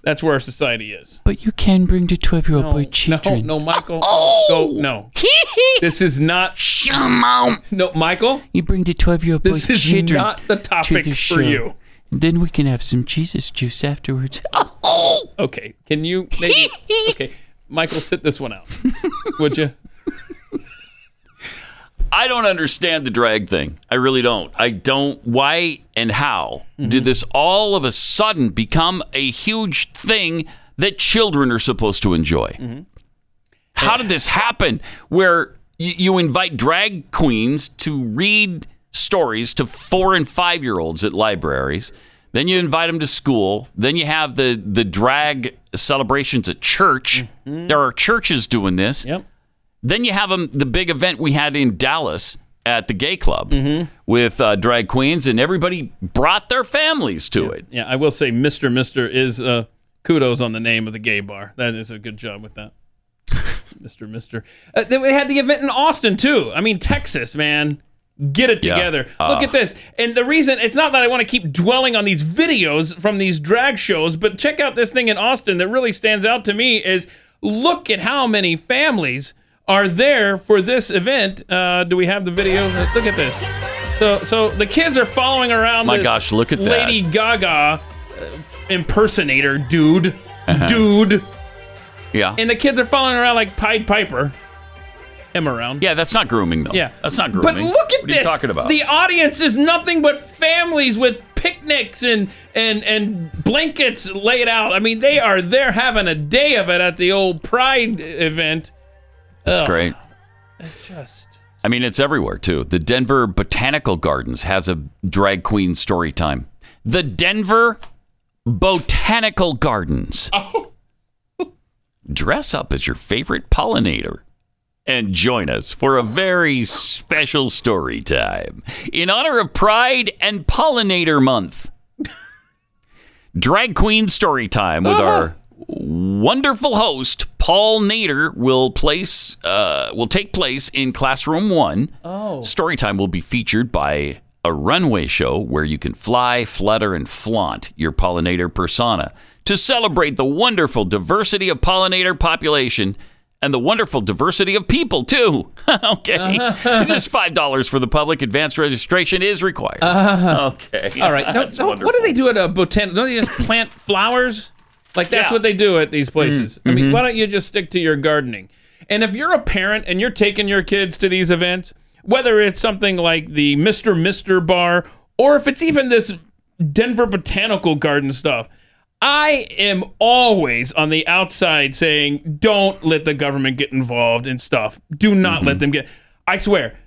That's where our society is. But you can bring the 12 year old boy children. no, no, Michael. Oh! Go, no. This is not. Shimon. Um. No, Michael. You bring the 12 year old boy This is children. not the to topic the for show. you. And then we can have some Jesus juice afterwards. Oh! Okay, can you maybe? Okay, Michael, sit this one out, would you? I don't understand the drag thing. I really don't. I don't. Why and how did mm-hmm. this all of a sudden become a huge thing that children are supposed to enjoy? Mm-hmm. How did this happen? Where you, you invite drag queens to read stories to four and five year olds at libraries. Then you invite them to school. Then you have the the drag celebrations at church. Mm-hmm. There are churches doing this. Yep. Then you have them, the big event we had in Dallas at the gay club with uh, drag queens, and everybody brought their families to it. Yeah, I will say, Mister Mister is uh, Kudos on the name of the gay bar. That is a good job with that. Mr. Mister. Uh, then we had the event in Austin too. I mean, Texas, man. Get it Yeah. together. Uh. Look at this. And the reason it's not that I want to keep dwelling on these videos from these drag shows, but check out this thing in Austin that really stands out to me is look at how many families are there for this event. Uh, do we have the video? Look at this. So so the kids are following around My gosh, look at that. Lady Gaga uh, impersonator dude. Uh-huh. Dude. Yeah. And the kids are following around like Pied Piper. Him around. Yeah, that's not grooming though. Yeah. That's not grooming. But look at what this. Are you talking about? The audience is nothing but families with picnics and and and blankets laid out. I mean, they are there having a day of it at the old Pride event. That's Ugh. great. Just I mean, it's everywhere too. The Denver Botanical Gardens has a drag queen story time. The Denver Botanical Gardens. Oh. Dress up as your favorite pollinator and join us for a very special story time in honor of Pride and Pollinator Month. Drag Queen Story Time with uh-huh. our wonderful host Paul Nader will place uh, will take place in classroom one. Oh. Storytime will be featured by a runway show where you can fly, flutter, and flaunt your pollinator persona to celebrate the wonderful diversity of pollinator population and the wonderful diversity of people too. okay, just five dollars for the public. Advanced registration is required. okay, All right. Don't, don't, what do they do at a botanical? Don't they just plant flowers? Like that's Yeah. what they do at these places. I Mm-hmm. mean, why don't you just stick to your gardening? And if you're a parent and you're taking your kids to these events, whether it's something like the Mr. Mister Bar or if it's even this Denver Botanical Garden stuff, I am always on the outside saying, don't let the government get involved in stuff. Do not Mm-hmm. let them get. I swear,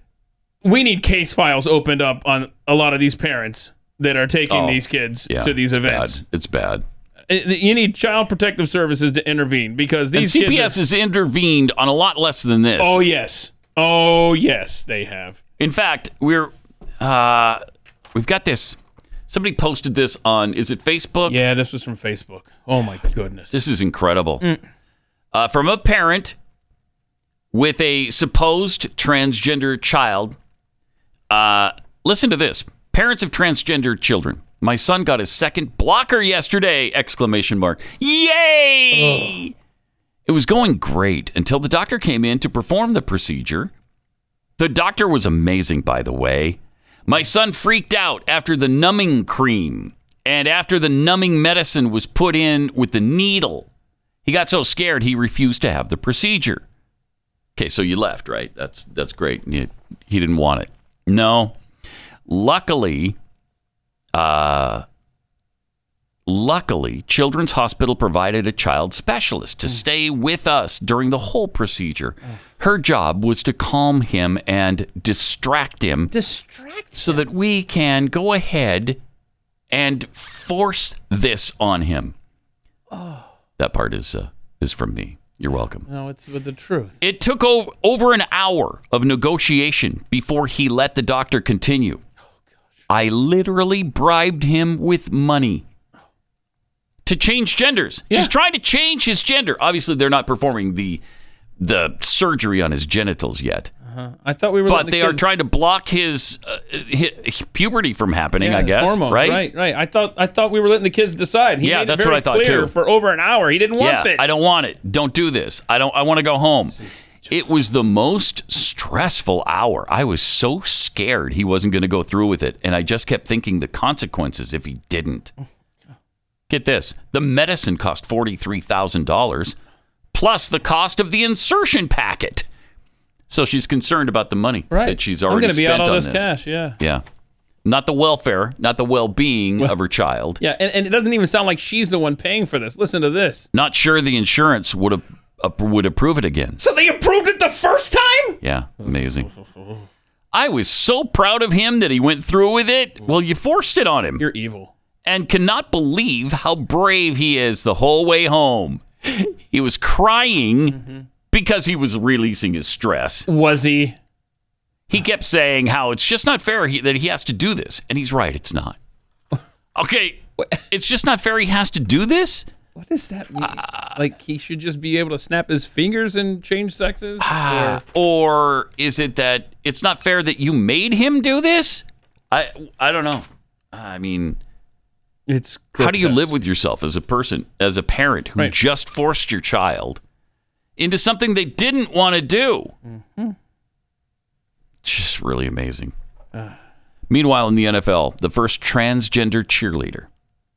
we need case files opened up on a lot of these parents that are taking Oh, these kids yeah, to these it's events. bad. It's bad. Uh, You need child protective services to intervene because And these CPS kids. Are, has intervened on a lot less than this. oh yes, oh yes, they have. In fact, we're uh, we've got this. Somebody posted this on is it Facebook? Yeah, this was from Facebook. Oh my goodness. This is incredible. Mm. Uh, from a parent with a supposed transgender child. Uh, listen to this. Parents of transgender children. My son got his second blocker yesterday! Exclamation mark. Yay! It was going great until the doctor came in to perform the procedure. The doctor was amazing, by the way. My son freaked out after the numbing cream and after the numbing medicine was put in with the needle. He got so scared he refused to have the procedure. Okay, so you left, right? That's that's great. You- he didn't want it. No. Luckily, uh, luckily, Children's Hospital provided a child specialist to stay with us during the whole procedure. Her job was to calm him and distract him Distract. so that we can go ahead and force this on him. Oh. That part is uh, is from me. You're welcome. No, it's with the truth. It took o- over an hour of negotiation before he let the doctor continue. I literally bribed him with money to change genders. She's trying to change his gender. Obviously, they're not performing the the surgery on his genitals yet, Uh-huh. I thought we were. but the they are trying to block his, uh, hi puberty from happening. Yeah, I guess, hormones, right? right, right. I thought I thought we were letting the kids decide. He Yeah, that's very what I thought, clear too. For over an hour, he didn't want yeah, this. I don't want it. Don't do this. I don't. I want to go home. It was the most stressful hour. I was so scared he wasn't going to go through with it, and I just kept thinking the consequences if he didn't. Get this: the medicine cost forty three thousand dollars, plus the cost of the insertion packet. So she's concerned about the money Right. that she's I'm already gonna be spent out all on this cash, yeah. Yeah, not the welfare, not the well being of her child. Yeah, and, and it doesn't even sound like she's the one paying for this. Listen to this. Not sure the insurance would have would approve it again. So they approved it the first time? Yeah, amazing. I was so proud of him that he went through with it. Well, you forced it on him. You're evil. And cannot believe how brave he is the whole way home. He was crying mm-hmm. because he was releasing his stress. Was he? He kept saying how it's just not fair he, that he has to do this. And he's right, it's not. Okay, it's just not fair he has to do this? What does that mean? like he should just be able to snap his fingers and change sexes? Ah, or is it that it's not fair that you made him do this? I I don't know. I mean, it's how do you live with yourself as a person, as a parent who Right. just forced your child into something they didn't want to do? Mm-hmm. Just really amazing. Meanwhile, in the NFL, the first transgender cheerleader,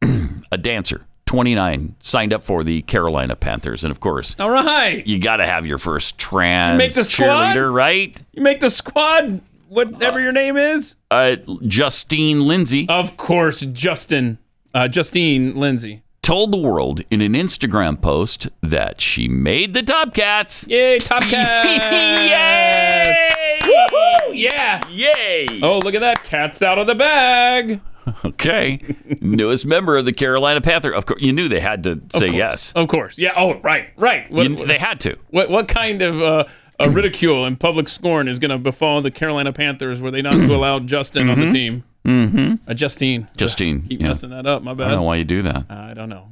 a dancer, 29, signed up for the Carolina Panthers, and of course, All right. you got to have your first trans make the squad? cheerleader, right? You make the squad, whatever your name is. Uh, Justine Lindsay Of course, Justin, uh, Justine Lindsay. told the world in an Instagram post that she made the Top Cats. Yay, Top Cats! Yay! Woohoo! Yeah. Yay! Oh, look at that. Cat's out of the bag. Okay, newest member of the Carolina Panther. Of course, you knew they had to say course. yes. Of course. Yeah. Oh, right. Right. What, You- they had to. what, what kind of uh, uh, ridicule and public scorn is going to befall the Carolina Panthers were they not to allow Justin on the team? Mm-hmm. Uh, Justine. Justine. Keep yeah. messing that up. My bad. I don't know why you do that. I don't know.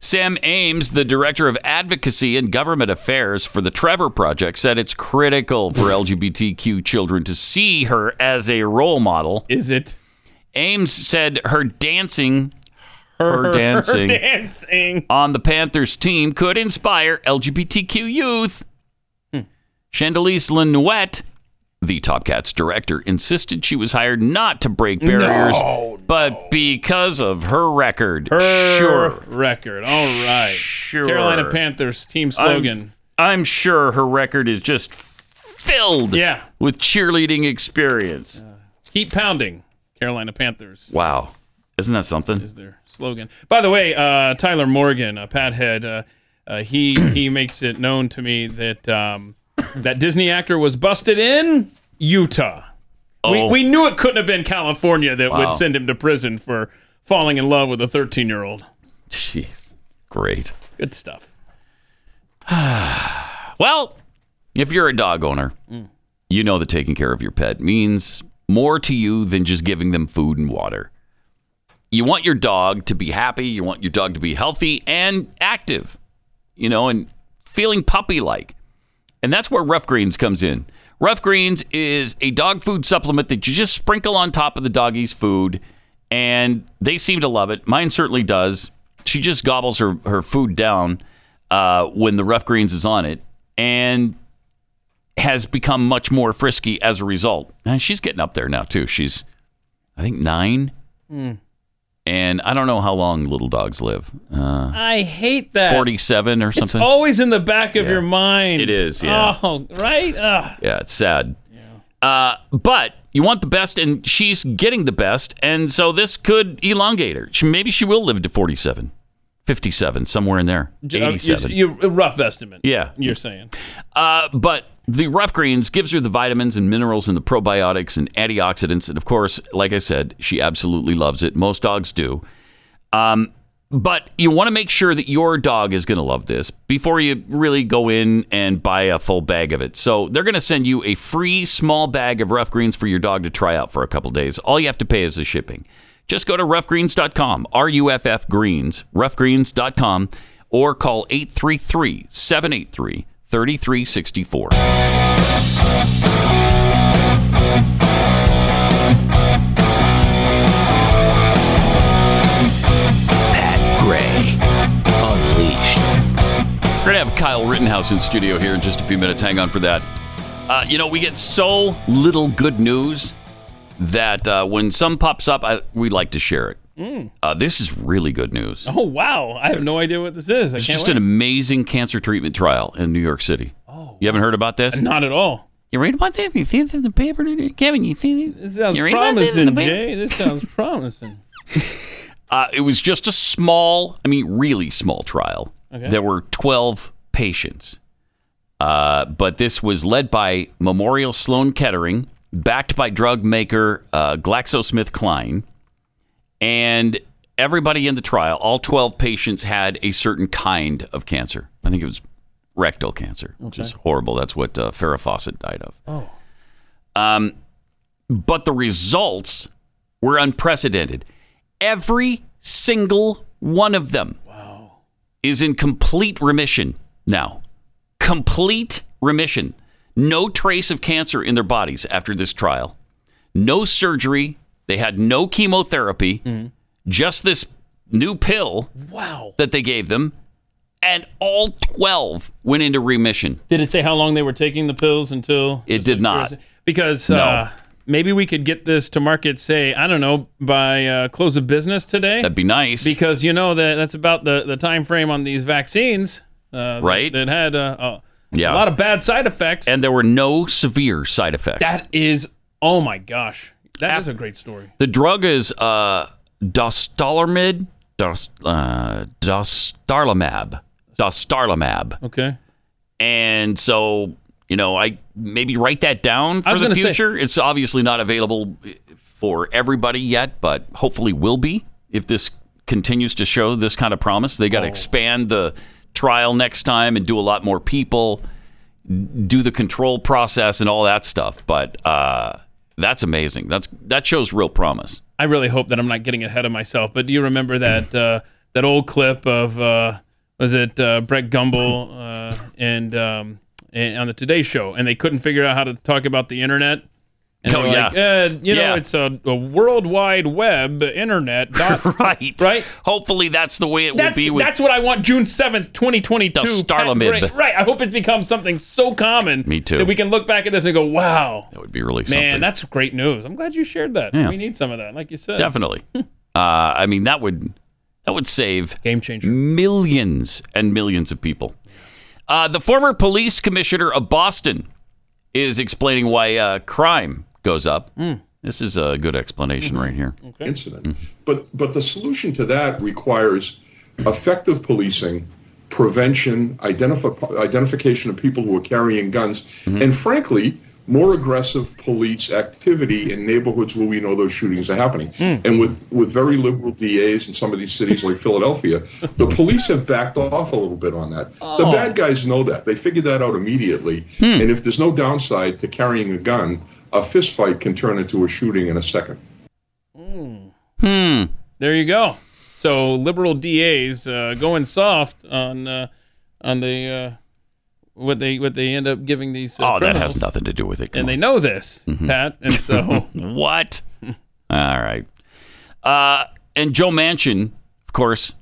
Sam Ames, the director of advocacy and government affairs for the Trevor Project, said it's critical for LGBTQ children to see her as a role model. Is it? Ames said her dancing, her, dancing dancing. on the Panthers team could inspire LGBTQ youth. Hmm. Chandelice Lenouette, the Top Cats director, insisted she was hired not to break barriers, No, but because of her record. Her sure. record. All right. Sure. Carolina Panthers team slogan. I'm, I'm sure her record is just filled Yeah. with cheerleading experience. Uh, keep pounding. Carolina Panthers Wow. Isn't that something? is their slogan. By the way, uh, Tyler Morgan, a Pathead, uh, uh, he he makes it known to me that um, that Disney actor was busted in Utah. We, Oh. we knew it couldn't have been California that Wow. would send him to prison for falling in love with a 13 year old. Jeez. Great. Good stuff. Well, if you're a dog owner, you know that taking care of your pet means more to you than just giving them food and water. You want your dog to be happy, you want your dog to be healthy and active, you know, and feeling puppy like. And that's where Ruff Greens comes in. Ruff Greens is a dog food supplement that you just sprinkle on top of the doggy's food, and they seem to love it. Mine certainly does. She just gobbles her, her food down uh, when the Ruff Greens is on it, and has become much more frisky as a result. And she's getting up there now, too. She's, I think, nine. Hmm. And I don't know how long little dogs live. Uh, I hate that. 47 or It's something. always in the back of your mind. It is, yeah. Oh, right? Ugh. Yeah, it's sad. Yeah. Uh, but you want the best, and she's getting the best, and so this could elongate her. She, maybe she will live to 47, 57, somewhere in there. Uh, 87. You, you, rough estimate. Yeah. You're saying. Uh, but the ruff greens gives her the vitamins and minerals and the probiotics and antioxidants, and of course, like I said, she absolutely loves it. Most dogs do. Um, but you want to make sure that your dog is going to love this before you really go in and buy a full bag of it. So they're going to send you a free small bag of ruff greens for your dog to try out for a couple days. All you have to pay is the shipping. Just go to ruffgreens.com, R U F F greens, ruffgreens.com, or call 833 783 3364. Pat Gray Unleashed. We're going to have Kyle Rittenhouse in studio here in just a few minutes. Hang on for that. Uh, you know, we get so little good news that uh, when some pops up, I, we like to share it. Mm. Uh, this is really good news. Oh, wow. I have no idea what this is. I It's just wait. an amazing cancer treatment trial in New York City. Oh, you haven't heard about this? Not at all. You read about this? You see this in the paper, Kevin? You see This sounds this in promising? Jay. This sounds promising. Uh, it was just a small, I mean, really small trial. Okay. There were 12 patients. Uh, but this was led by Memorial Sloan Kettering, backed by drug maker uh, GlaxoSmithKline. And everybody in the trial, all 12 patients had a certain kind of cancer. I think it was rectal cancer, which is horrible. That's what uh, Farrah Fawcett died of. Oh. Um, but the results were unprecedented. Every single one of them. Wow. is in complete remission now. Complete remission. No trace of cancer in their bodies after this trial. No surgery. They had no chemotherapy. Just this new pill Wow. that they gave them. And all 12 went into remission. Did it say how long they were taking the pills until? It did not. Because No. uh, maybe we could get this to market, say, I don't know, by uh, close of business today. That'd be nice. because you know that that's about the, the time frame on these vaccines. Uh, Right. That, had uh, uh, Yeah. a lot of bad side effects. and there were no severe side effects. that is, oh my gosh. That is a great story. The drug is uh, dostarlimab, dos, uh, dostarlimab, dostarlimab, Okay. and so you know I maybe write that down for the gonna say- future. it's obviously not available for everybody yet, but hopefully will be if this continues to show this kind of promise. They got Oh. to expand the trial next time and do a lot more people, do the control process and all that stuff. But uh, that's amazing. That's that shows real promise. I really hope that I'm not getting ahead of myself. But do you remember that uh, that old clip of uh, was it uh, Brett Gumbel uh, and, um, and on the Today Show, and they couldn't figure out how to talk about the internet. And Oh, yeah. like, uh, you know, Yeah. it's a, a world wide web internet. Dot, right. Right. Hopefully that's the way it That's will be with that's what I want. June seventh, twenty twenty two. Starlamib. Right. I hope it becomes something so common. Me too. That we can look back at this and go, "Wow, that would be really man, something. Man, that's great news." I'm glad you shared that. Yeah. We need some of that, like you said. Definitely. uh, I mean that would that would save game changer millions and millions of people. Uh, the former police commissioner of Boston is explaining why uh, crime goes up. Hmm. This is a good explanation mm-hmm. right here. incident. Mm-hmm. But but the solution to that requires effective policing, prevention, identifi- identification of people who are carrying guns, mm-hmm. and frankly, more aggressive police activity in neighborhoods where we know those shootings are happening. Hmm. And with, with very liberal DAs in some of these cities like Philadelphia, the police have backed off a little bit on that. The Oh. bad guys know that. They figured that out immediately. Hmm. And if there's no downside to carrying a gun, a fist fight can turn into a shooting in a second. Hmm. There you go. So liberal DAs uh, going soft on uh, on the uh, what they what they end up giving these. Uh, Oh, that has nothing to do with it. Come and they know this, Mhm. Pat, and so what? All right. Uh, and Joe Manchin, of course,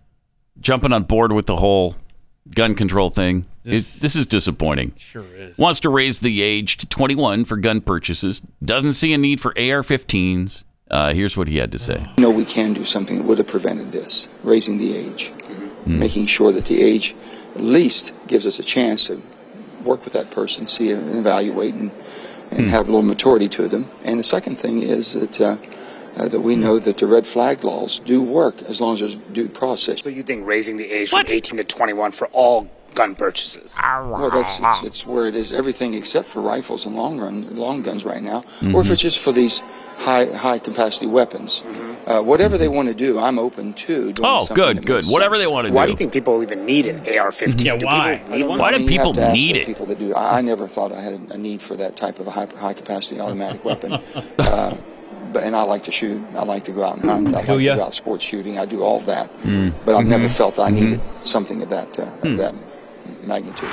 jumping on board with the whole gun control thing. This- It- this is disappointing. Sure is. Wants to raise the age to 21 for gun purchases. Doesn't see a need for AR-15s. Uh, here's what he had to say. You know we can do something that would have prevented this, raising the age, making sure that the age at least gives us a chance to work with that person, see and evaluate and, and have a little maturity to them. And the second thing is that uh, uh, that we know that the red flag laws do work as long as there's due process. So you think raising the age from 18 to 21 for all gun purchases? Well, that's it's, it's where it is everything except for rifles and long run long guns right now, or if Mhm. it's just for these high high capacity weapons. Uh, whatever they want to do, I'm open to. Doing Oh, good, good. makes Whatever sense. they want to do. Why do you think people even need an AR-15? Yeah, Do why? people need one? Why do You have people to need the it? People that do. I, I never thought I had a need for that type of a high, high capacity automatic weapon. Uh, but and I like to shoot. I like to go out and hunt. I like Do to go out sports shooting. I do all that. Mm. But I've never Mhm. felt I Mhm. needed something of that uh, of that magnitude.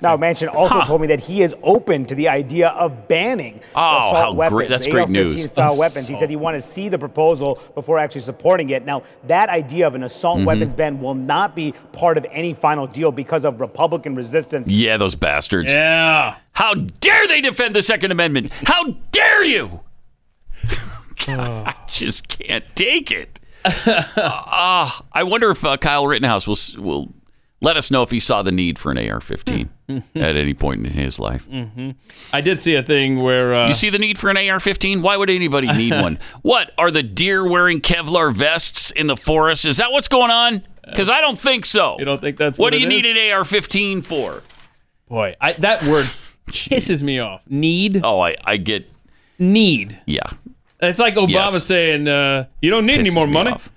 Now, Manchin also Huh. told me that he is open to the idea of banning Oh, assault how weapons, great- that's great news. style weapons. He said he wanted to see the proposal before actually supporting it. Now, that idea of an assault Mhm. weapons ban will not be part of any final deal because of Republican resistance. Yeah, those bastards. Yeah. How dare they defend the Second Amendment? How dare you? I just can't take it. Ah, I wonder if uh, Kyle Rittenhouse will will let us know if he saw the need for an AR-15 at any point in his life. hmm I did see a thing where uh, You see the need for an AR-15? Why would anybody need one? what are the deer wearing Kevlar vests in the forest? Is that what's going on? Because I don't think so. You don't think that's what what do you need an AR-15 for? boy, I, that word pisses me off. Need. Oh, I I get need. Yeah. It's like Obama Yes. saying, uh, "You don't need any Pisses more me money." off.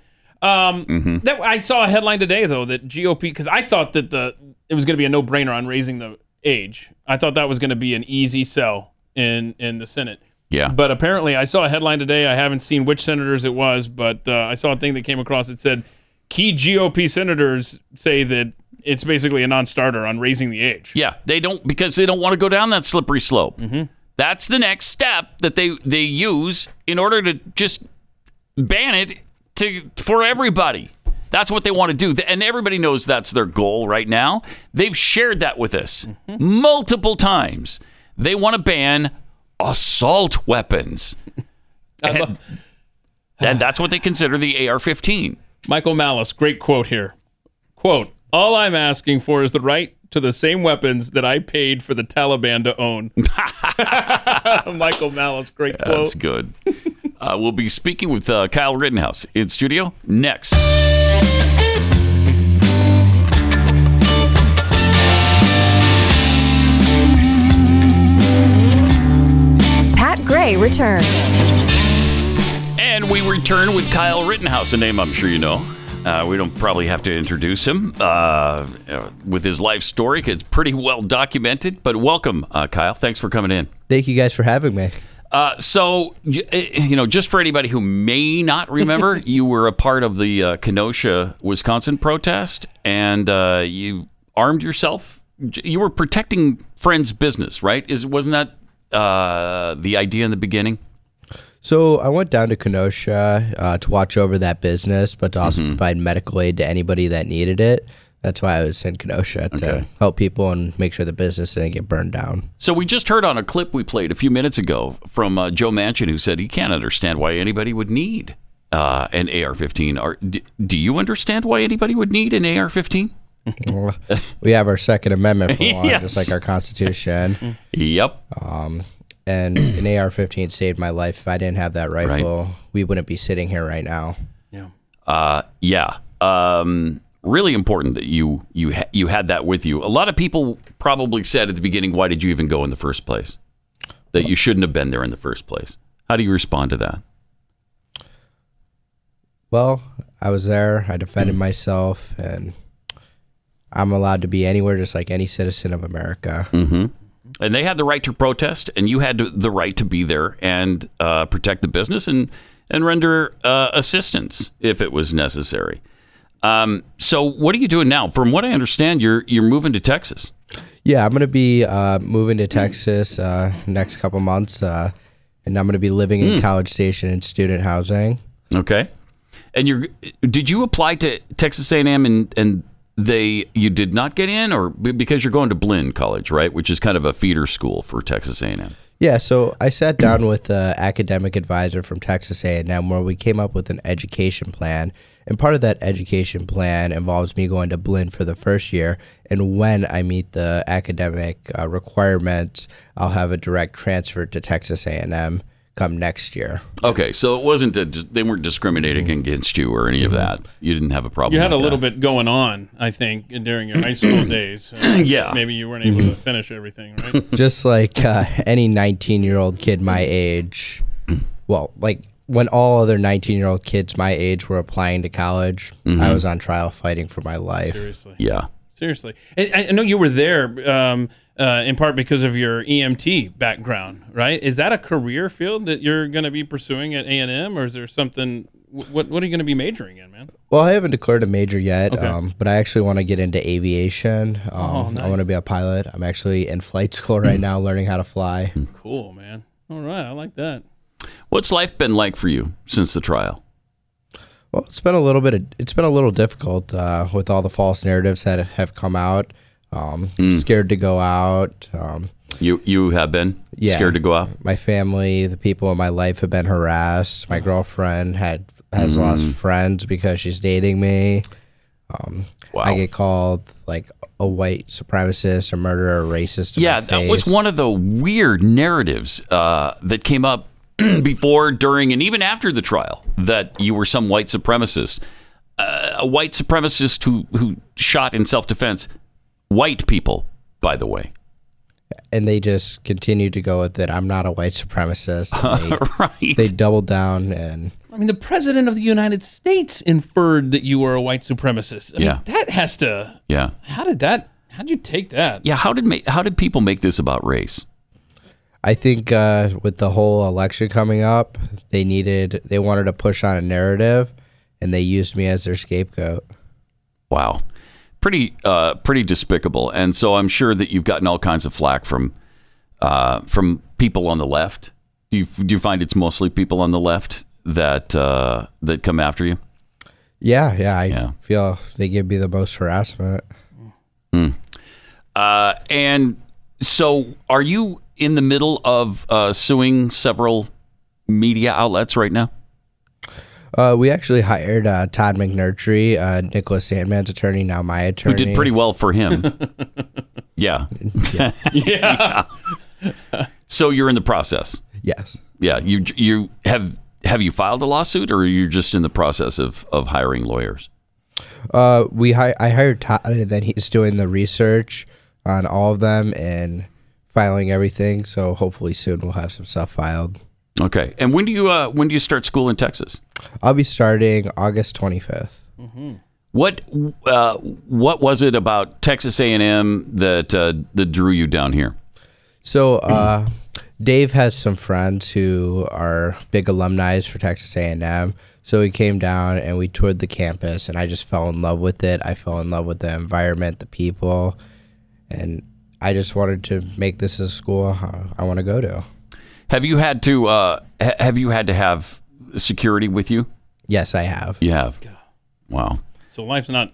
Um, Mhm. that I saw a headline today though that GOP because I thought that the it was going to be a no brainer on raising the age. I thought that was going to be an easy sell in in the Senate. Yeah. But apparently, I saw a headline today. I haven't seen which senators it was, but uh, I saw a thing that came across that said key GOP senators say that it's basically a non-starter on raising the age. Yeah, they don't because they don't want to go down that slippery slope. That's the next step that they they use in order to just ban it to for everybody. That's what they want to do, and everybody knows that's their goal right now. They've shared that with us mm-hmm. multiple times. They want to ban assault weapons, and, and that's what they consider the AR-15. Michael Malice, great quote here. Quote, all I'm asking for is the right to the same weapons that I paid for the Taliban to own. Michael Malice, great quote. That's good. Uh, we'll be speaking with uh, Kyle Rittenhouse in studio next. Pat Gray returns. And we return with Kyle Rittenhouse, a name I'm sure you know. Uh, we don't probably have to introduce him uh, uh, with his life story. It's pretty well documented. But welcome, uh, Kyle. Thanks for coming in. Thank you guys for having me. Uh, so, eh, you know, just for anybody who may not remember, you were a part of the uh, Kenosha, Wisconsin protest, and uh, you armed yourself. You were protecting friends' business, right? Is wasn't that uh, the idea in the beginning? So I went down to Kenosha uh, to watch over that business, but to also Mm-hmm. provide medical aid to anybody that needed it. That's why I was in Kenosha to help people and make sure the business didn't get burned down. So we just heard on a clip we played a few minutes ago from uh, Joe Manchin, who said he can't understand why anybody would need uh, an AR-15. Are, d- do you understand why anybody would need an AR-15? We have our Second Amendment for one, Yes. just like our Constitution. Yep. Um, and an AR-15 saved my life. If I didn't have that rifle, we wouldn't be sitting here right now. Uh, yeah. Um, really important that you you ha- you had that with you. A lot of people probably said at the beginning, "Why did you even go in the first place?" That you shouldn't have been there in the first place. How do you respond to that? Well, I was there. I defended myself, and I'm allowed to be anywhere, just like any citizen of America. hmm And they had the right to protest, and you had the right to be there and uh, protect the business and and render uh, assistance if it was necessary. Um, so, what are you doing now? From what I understand, you're you're moving to Texas. Yeah, I'm gonna be uh, moving to Texas uh, next couple months, uh, and I'm gonna be living in Hmm. College Station in student housing. Okay. And you're did you apply to Texas A&M and and they you did not get in or because you're going to Blinn College, right, which is kind of a feeder school for Texas A&M. Yeah, so I sat down with the academic advisor from Texas A&M where we came up with an education plan, and part of that education plan involves me going to Blinn for the first year, and when I meet the academic uh, requirements, I'll have a direct transfer to Texas A&M come next year. Okay, so it wasn't a, they weren't discriminating against you or any of that. You didn't have a problem. You had a little that. bit going on, I think, during your high school days. Uh, Yeah. Maybe you weren't able to finish everything, right? Just like uh, any 19 year old kid my age, well, like when all other 19 year old kids my age were applying to college, Mhm. I was on trial fighting for my life. Seriously. Yeah. Seriously. And I I know you were there um, uh, in part because of your EMT background, right? Is that a career field that you're going to be pursuing at A&M or is there something what what are you going to be majoring in, man? Well, I haven't declared a major yet, Okay. um, but I actually want to get into aviation. Um, Oh, I want to be a pilot. I'm actually in flight school right now, learning how to fly. Cool, man. All right, I like that. What's life been like for you since the trial? Well, it's been a little bit. It's been a little difficult uh, with all the false narratives that have come out. Um, Mm. Scared to go out. Um, You you have been yeah, scared to go out? My family, the people in my life, have been harassed. My girlfriend had has Mm. lost friends because she's dating me. Um, I get called like a white supremacist, a murderer, a racist. Yeah, that was one of the weird narratives uh, that came up before, during, and even after the trial that you were some white supremacist. Uh, a white supremacist who, who shot in self defense. White people, by the way. and they just continued to go with it. I'm not a white supremacist. They, right. They doubled down and I mean, the president of the United States inferred that you were a white supremacist. I mean, Yeah. that has to. Yeah. How did that? How did you take that? Yeah. How did ma- how did people make this about race? I think uh, with the whole election coming up, they needed they wanted to push on a narrative, and they used me as their scapegoat. Wow, pretty uh, pretty despicable. And so I'm sure that you've gotten all kinds of flack from uh, from people on the left. Do you do you find it's mostly people on the left that uh, that come after you? Yeah, yeah, I feel they give me the most harassment. Hmm. Uh, and so, are you in the middle of uh, suing several media outlets right now? Uh, we actually hired uh, Todd McMurtry, uh, Nicholas Sandmann's attorney, now my attorney. Who did pretty well for him. yeah. Yeah. So you're in the process. Yes. Yeah. You you have have you filed a lawsuit, or you're just in the process of of hiring lawyers? Uh, we hi- I hired Todd, and then he's doing the research on all of them and filing everything. So hopefully soon we'll have some stuff filed. Okay. And when do you uh, when do you start school in Texas? I'll be starting August 25th. What uh, what was it about Texas A and M that uh, that drew you down here? So uh, Dave has some friends who are big alumni for Texas A&M. So we came down and we toured the campus, and I just fell in love with it. I fell in love with the environment, the people, and I just wanted to make this a school uh, I want to go to. Have you had to uh, ha- have you had to have security with you? Yes, I have. You have. Wow. So life's not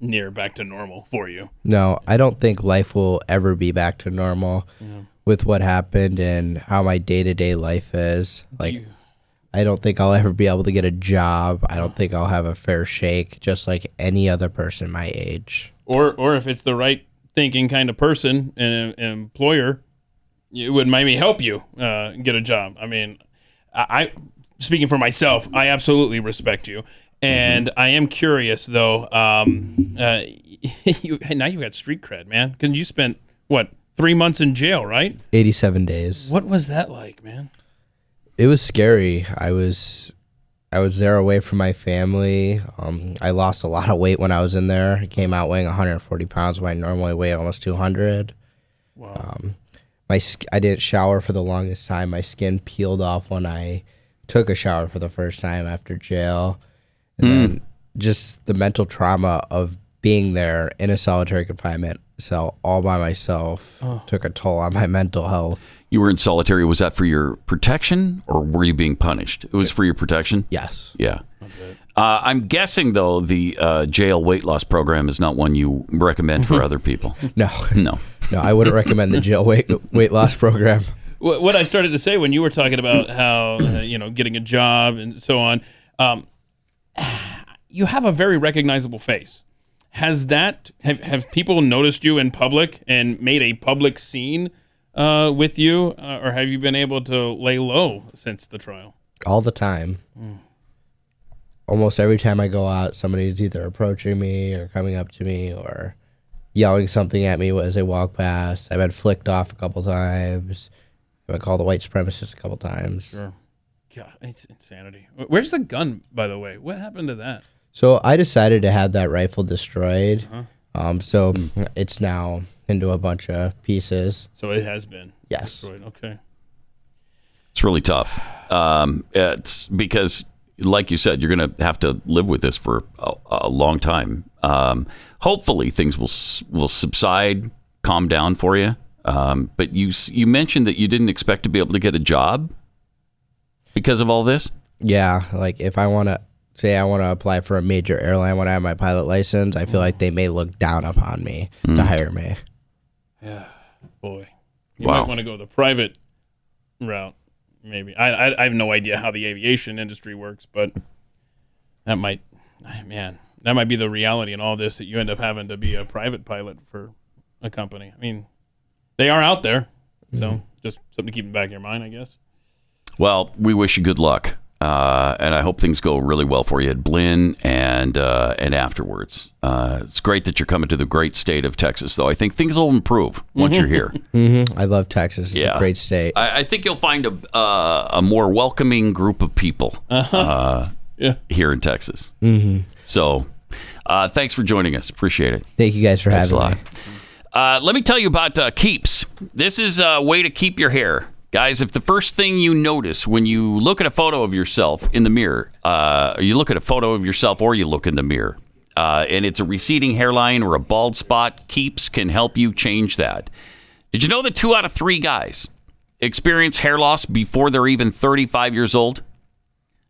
near back to normal for you. No, I don't think life will ever be back to normal Yeah. with what happened and how my day to day life is. Like, I don't think I'll ever be able to get a job. I don't think I'll have a fair shake, just like any other person my age. Or or if it's the right thinking kind of person and an employer, it would maybe help you uh, get a job. I mean, I, I speaking for myself, I absolutely respect you. And I am curious though. Um, uh, you, now you've got street cred, man. Because you spent what three months in jail, right? 87 days. What was that like, man? It was scary. I was I was there away from my family. Um, I lost a lot of weight when I was in there. I came out weighing 140 pounds when I normally weigh almost 200. Wow. Um, my sk- I didn't shower for the longest time. My skin peeled off when I took a shower for the first time after jail, and Mm. then just the mental trauma of being there in a solitary confinement cell all by myself Oh. took a toll on my mental health. You were in solitary. Was that for your protection, or were you being punished? It was for your protection. Yes. Yeah. Uh, I'm guessing though the uh, jail weight loss program is not one you recommend for other people. No, no, no. I wouldn't recommend the jail weight weight loss program. what, what I started to say when you were talking about how uh, you know getting a job and so on, um, you have a very recognizable face. Has that have have people noticed you in public and made a public scene uh, with you, uh, or have you been able to lay low since the trial? all the time. Almost every time I go out, somebody's either approaching me or coming up to me or yelling something at me as they walk past. I've been flicked off a couple times. I've been called a white supremacist a couple times. Sure. God, it's insanity. Where's the gun, by the way? What happened to that? So I decided to have that rifle destroyed. Uh-huh. Um, so it's now into a bunch of pieces. So it has been. Yes. Destroyed. Okay. It's really tough. Um, it's because, like you said, you're going to have to live with this for a, a long time. Um, hopefully, things will will subside, calm down for you. Um, but you you mentioned that you didn't expect to be able to get a job because of all this. Yeah, like if I want to say I want to apply for a major airline when I have my pilot license, I feel like they may look down upon me to Mm. hire me. Yeah, boy, you Wow. might want to go the private route. Maybe I, I I have no idea how the aviation industry works, but that might, ah, man, that might be the reality in all this that you end up having to be a private pilot for a company. I mean, they are out there, so mm-hmm. just something to keep in the back of your mind, I guess. Well, we wish you good luck, uh, and I hope things go really well for you at Blinn and uh, and afterwards. Uh, it's great that you're coming to the great state of Texas, though. I think things will improve once you're here. hmm I love Texas. It's a great state. I, I think you'll find a uh, a more welcoming group of people uh, Yeah. here in Texas. Mhm. So, uh, thanks for joining us. Appreciate it. Thank you guys for Thanks a having lot. me. Uh, let me tell you about uh, Keeps. This is a way to keep your hair Guys, if the first thing you notice when you look at a photo of yourself in the mirror, uh, you look at a photo of yourself or you look in the mirror, uh, and it's a receding hairline or a bald spot, Keeps can help you change that. Did you know that two out of three guys experience hair loss before they're even 35 years old?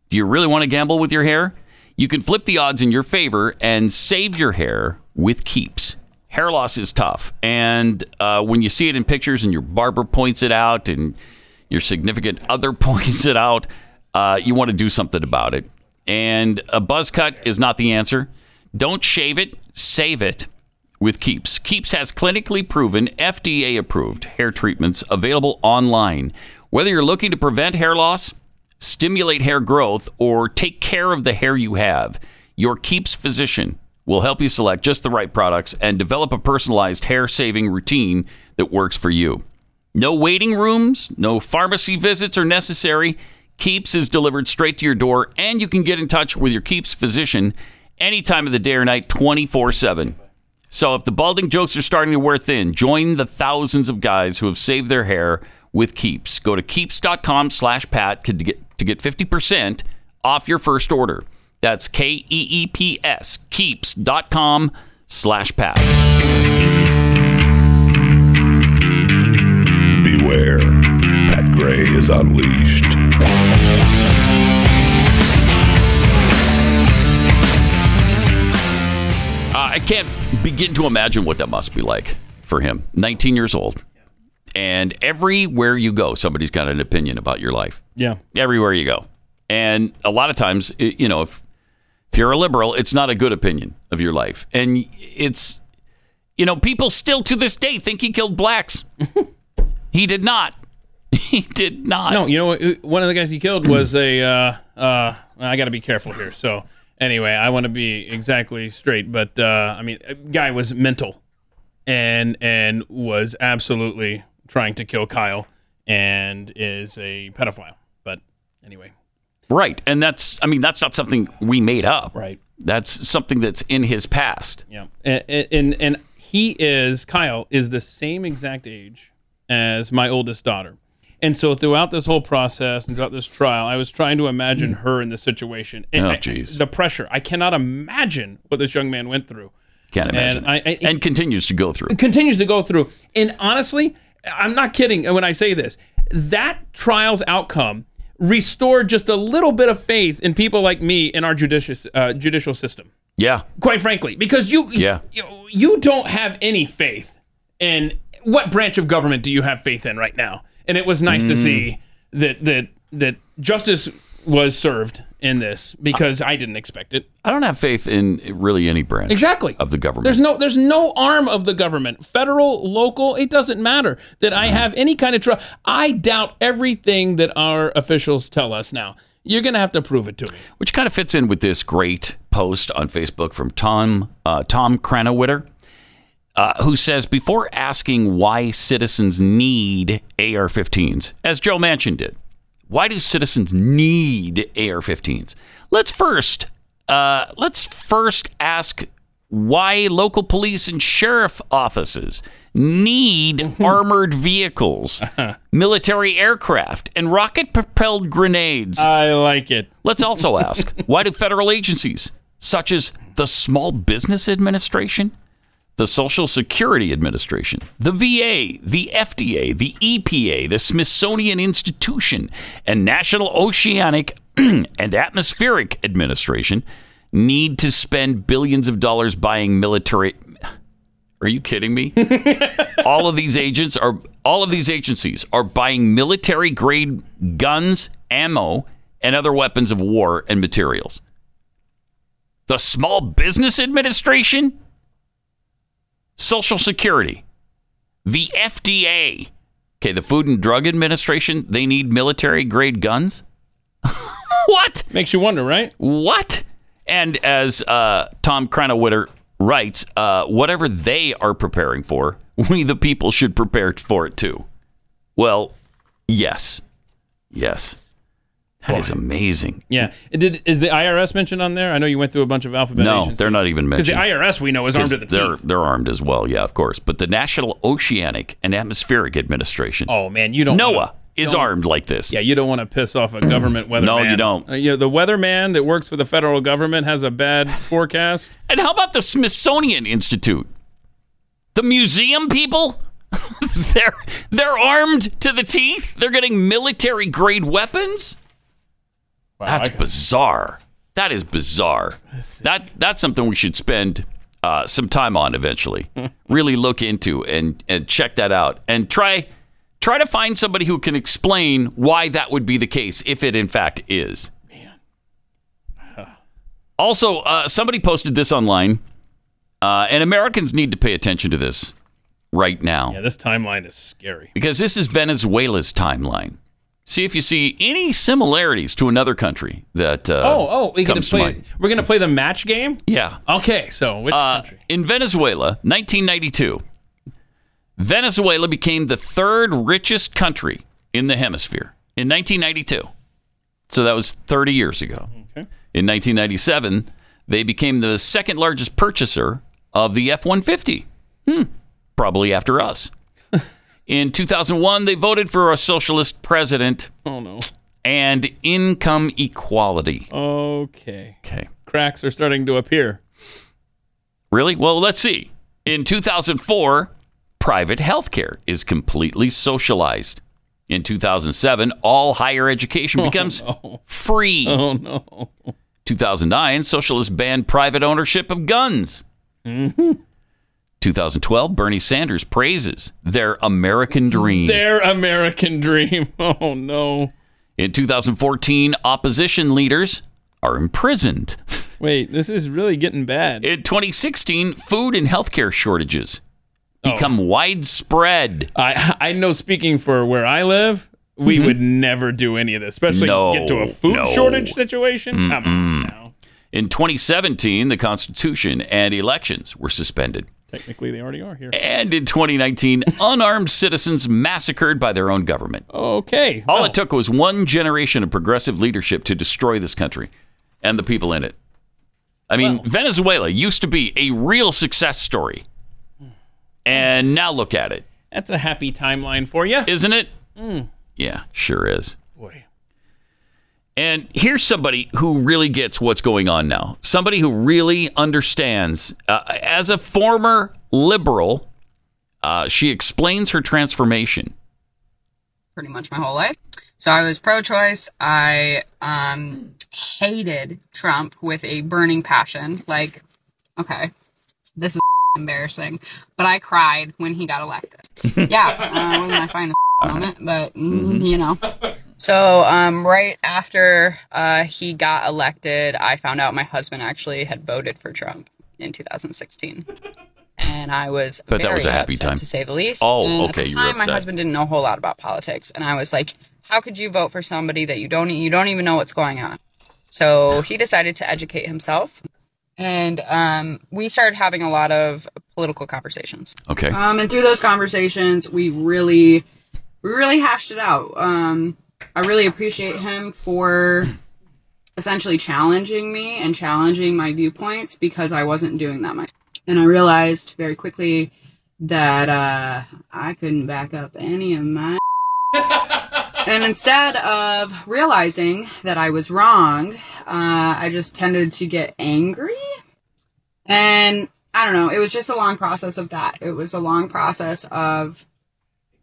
Do you really want to gamble with your hair? You can flip the odds in your favor and save your hair with Keeps. Hair loss is tough, and uh, when you see it in pictures and your barber points it out and your significant other points it out, uh, you want to do something about it. And a buzz cut is not the answer. Don't shave it, save it with Keeps. Keeps has clinically proven, FDA approved hair treatments available online. Whether you're looking to prevent hair loss, stimulate hair growth, or take care of the hair you have, your Keeps physician will help you select just the right products and develop a personalized hair saving routine that works for you. No waiting rooms, no pharmacy visits are necessary. Keeps is delivered straight to your door, and you can get in touch with your Keeps physician any time of the day or night 24 7. So if the balding jokes are starting to wear thin, join the thousands of guys who have saved their hair with Keeps. Go to keeps.com slash pat to get, to get 50% off your first order. That's K E E P S, keeps.com slash pat. Beware, Pat Gray is unleashed. Uh, I can't begin to imagine what that must be like for him. 19 years old. And everywhere you go, somebody's got an opinion about your life. Yeah. Everywhere you go. And a lot of times, you know, if, if you're a liberal, it's not a good opinion of your life. And it's, you know, people still to this day think he killed blacks. he did not. He did not. No, you know? One of the guys he killed was a. Uh, uh, I got to be careful here. So anyway, I want to be exactly straight, but uh, I mean, guy was mental, and and was absolutely trying to kill Kyle, and is a pedophile. But anyway, Right. And that's, I mean, that's not something we made up. Right. That's something that's in his past. Yeah, and and, and he is Kyle is the same exact age as my oldest daughter, and so throughout this whole process and throughout this trial, I was trying to imagine hmm. her in this situation. And Oh, jeez. the pressure! I cannot imagine what this young man went through. Can't imagine. And, I, I, and continues to go through. continues to go through. And honestly, I'm not kidding when I say this. That trial's outcome restored just a little bit of faith in people like me in our judicious uh, judicial system. Yeah. Quite frankly, because you Yeah. you, you don't have any faith in what branch of government do you have faith in right now? And it was nice to Mm. see that that that justice was served in this because I didn't expect it. I don't have faith in really any branch Exactly. of the government. There's no there's no arm of the government, federal, local, it doesn't matter that I have any kind of trust. I doubt everything that our officials tell us now. You're going to have to prove it to me. Which kind of fits in with this great post on Facebook from Tom uh, Tom Cranowitter, uh, who says before asking why citizens need AR-15s, as Joe Manchin did, why do citizens need AR-15s? Let's first uh, let's first ask why local police and sheriff offices need armored vehicles, military aircraft, and rocket propelled grenades. I like it. Let's also ask why do federal agencies such as the Small Business Administration, the Social Security Administration, the VA, the FDA, the EPA, the Smithsonian Institution, and National Oceanic and Atmospheric Administration need to spend billions of dollars buying military are you kidding me? all of these agents are all of these agencies are buying military grade guns, ammo, and other weapons of war and materials. The Small Business Administration, Social Security, the FDA, okay, the Food and Drug Administration, they need military grade guns? what? Makes you wonder, right? What? And as uh, Tom Cranowitter writes, uh, whatever they are preparing for, we the people should prepare for it too. Well, yes. Yes. That is amazing. Yeah. Did is the IRS mentioned on there? I know you went through a bunch of alphabet No, agencies. they're not even Because mentioned. the IRS we know is armed to 'Cause the they're, teeth. They're armed as well, yeah, of course. But the National Oceanic and Atmospheric Administration, Oh man, you don't NOAA, wanna- is armed like this. Yeah, you don't want to piss off a government weatherman. No, you don't. Uh, you know, the weatherman that works for the federal government has a bad forecast. And how about the Smithsonian Institute? The museum people? they're they're armed to the teeth. They're getting military grade weapons. That's bizarre. That is bizarre. That that's something we should spend uh, some time on eventually. really look into and and check that out and try try to find somebody who can explain why that would be the case if it in fact is. Man. Also, uh, somebody posted this online, uh, and Americans need to pay attention to this right now Yeah, this timeline is scary. because this is Venezuela's timeline. See if you see any similarities to another country that uh, oh, oh, we comes to play. mind. We're gonna play the match game. Yeah. Okay, so which Uh, country? in Venezuela, 1992, Venezuela became the third richest country in the hemisphere in 1992. So that was 30 years ago. Okay. In 1997, they became the second largest purchaser of the F 150. Hmm. Probably after us. In 2001, they voted for a socialist president Oh no. and income equality. Okay. Okay. Cracks are starting to appear. Really? Well, let's see. In 2004, private health care is completely socialized. In 2007, all higher education becomes free. Oh no. 2009, socialists banned private ownership of guns. Mm-hmm. 2012, Bernie Sanders praises their American dream. Their American dream. Oh no. In 2014, opposition leaders are imprisoned. Wait, this is really getting bad. In 2016, food and healthcare shortages become oh. widespread. I I know speaking for where I live, we mm-hmm. would never do any of this, especially No, get to a food no. shortage situation. Come on now. In 2017, the Constitution and elections were suspended. Technically, they already are here. And in 2019, unarmed citizens massacred by their own government. Okay. All it took was one generation of progressive leadership to destroy this country and the people in it. I mean, Venezuela used to be a real success story. And now look at it. That's a happy timeline for you, isn't it? Mm. Yeah, sure is. And here's somebody who really gets what's going on now. Somebody who really understands. Uh, as a former liberal, uh, she explains her transformation. pretty much my whole life. So I was pro-choice. I um, hated Trump with a burning passion. Like, okay, this is embarrassing, but I cried when he got elected. yeah, uh, it wasn't my finest moment, but mm, you know. So um, right after uh, he got elected, I found out my husband actually had voted for Trump in 2016. And I was Bet that was a happy time. to say the least. Oh, And okay, At the you were time, my husband didn't know a whole lot about politics, and I was like, "How could you vote for somebody that you don't you don't even know what's going on?" So he decided to educate himself, and um, we started having a lot of political conversations. Okay. Um, and through those conversations, we really, we really hashed it out. Um, I really appreciate him for essentially challenging me and challenging my viewpoints because I wasn't doing that much. And I realized very quickly that uh, I couldn't back up any of my. and instead of realizing that I was wrong, uh, I just tended to get angry. And I don't know, it was just a long process of that. It was a long process of,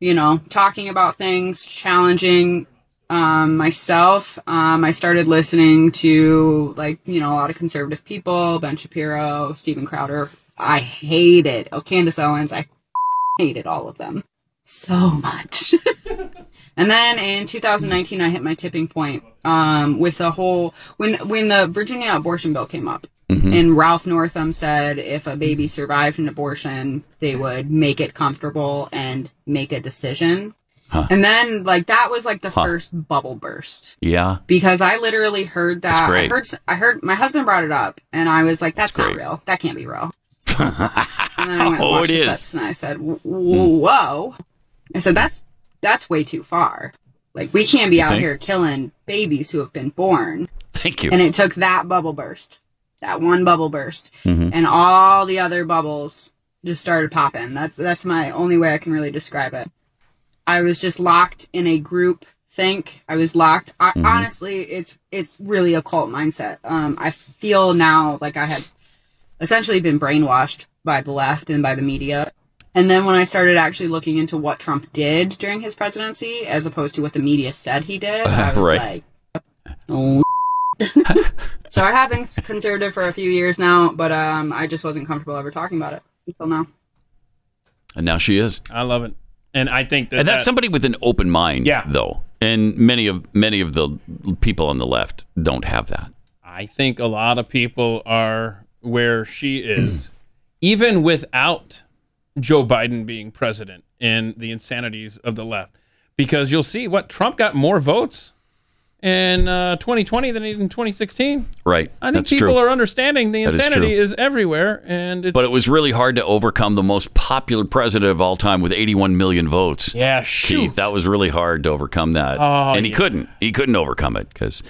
you know, talking about things, challenging um, myself. Um, I started listening to, like, you know, a lot of conservative people, Ben Shapiro, Steven Crowder. I hated, oh, Candace Owens. I hated all of them so much. and then in 2019, I hit my tipping point um, with the whole when when the Virginia abortion bill came up, Mhm. and Ralph Northam said if a baby survived an abortion, they would make it comfortable and make a decision. Huh. And then like that was like the Huh. first bubble burst Yeah. because I literally heard that. That's great. I heard I heard my husband brought it up, and I was like, "That's, That's not great. real. That can't be real." And then I went Oh, it is. and I said, "Whoa!" I said, "That's that's way too far. Like we can't be You out think? here killing babies who have been born." Thank you. And it took that bubble burst, that one bubble burst, Mhm. and all the other bubbles just started popping. That's that's my only way I can really describe it. I was just locked in a group think. I was locked. I, Mhm. Honestly, it's it's really a cult mindset. Um, I feel now like I had essentially been brainwashed by the left and by the media. And then when I started actually looking into what Trump did during his presidency, as opposed to what the media said he did, I was Right. like, oh. so I have been conservative for a few years now, but um, I just wasn't comfortable ever talking about it until now. And now she is. I love it, and I think that and that's that- somebody with an open mind, Yeah. though. And many of many of the people on the left don't have that. I think a lot of people are where she is, even without Joe Biden being president and the insanities of the left. Because you'll see what Trump got more votes in uh, 2020 than he did in 2016. Right. I think That's people true. are understanding the insanity true. is, everywhere, and it's But it was really hard to overcome the most popular president of all time with 81 million votes. Yeah, Keith, shoot. that was really hard to overcome that. Oh, and he yeah. couldn't. He couldn't overcome it because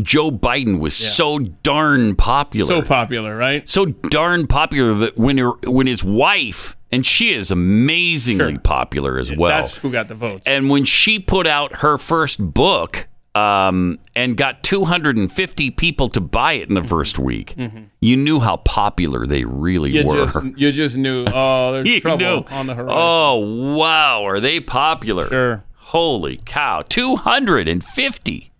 Joe Biden was so darn popular. so popular, right? so darn popular that when her, when his wife and she is amazingly popular as well. That's who got the votes. and when she put out her first book um, and got 250 people to buy it in the first week, Mhm. you knew how popular they really You were. just you just knew. Oh, there's trouble knew. on the horizon. Oh wow, are they popular? Sure. Holy cow! 250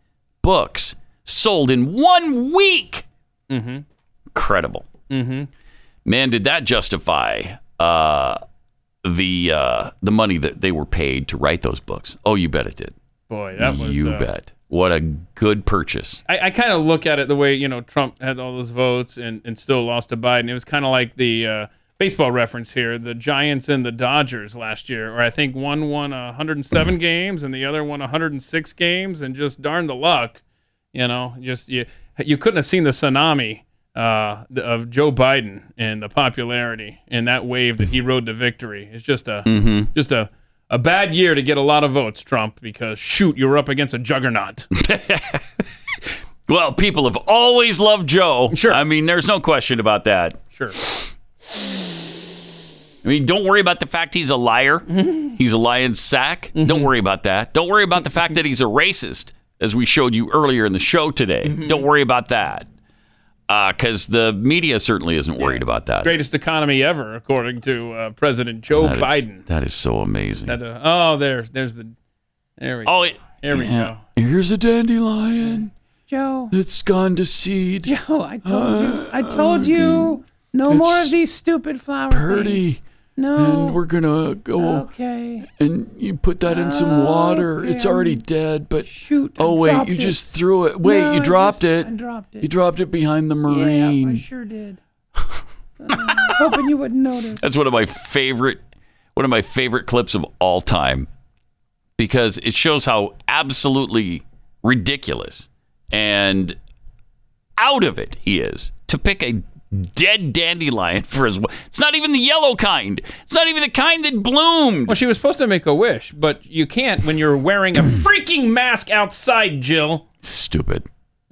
books sold in one week. Mm-hmm. Incredible. Mm-hmm. Man, did that justify uh, the uh, the money that they were paid to write those books? Oh, you bet it did. Boy, that was. you uh, bet. What a good purchase. I, I kind of look at it the way you know Trump had all those votes and, and still lost to Biden. It was kind of like the uh, baseball reference here: the Giants and the Dodgers last year, or I think one won 107 games and the other won 106 games, and just darn the luck, you know. Just you you couldn't have seen the tsunami uh, of Joe Biden and the popularity and that wave that he rode to victory. It's just a Mhm. just a a bad year to get a lot of votes, Trump, because shoot, you were up against a juggernaut. Well, people have always loved Joe. Sure. I mean, there's no question about that. Sure. I mean, don't worry about the fact he's a liar. he's a lying sack. Mm-hmm. Don't worry about that. Don't worry about the fact that he's a racist, as we showed you earlier in the show today. Mm-hmm. Don't worry about that. Because the media certainly isn't worried about that. greatest economy ever, according to uh, President Joe That is- Biden. that is so amazing. That, uh, oh, there's there's the there we oh, go. Here we go. Here's a dandelion. Joe. It's gone to seed. Joe, I told you. I Uh, told you. No it's more of these stupid flower Purdy. things. No. And we're gonna go. Okay. And you put that in some water. Okay, It's already dead, but shoot. I Oh wait, you it. just threw it. Wait, No, you I dropped just- it. I dropped it. You dropped it behind the marine. Yeah, marine. I sure did. Uh, I was hoping you wouldn't notice. That's one of my favorite one of my favorite clips of all time because it shows how absolutely ridiculous and out of it he is to pick a dead dandelion for his it's not even the yellow kind. It's not even the kind that bloomed. Well, she was supposed to make a wish, but you can't when you're wearing a freaking mask outside, Jill. stupid.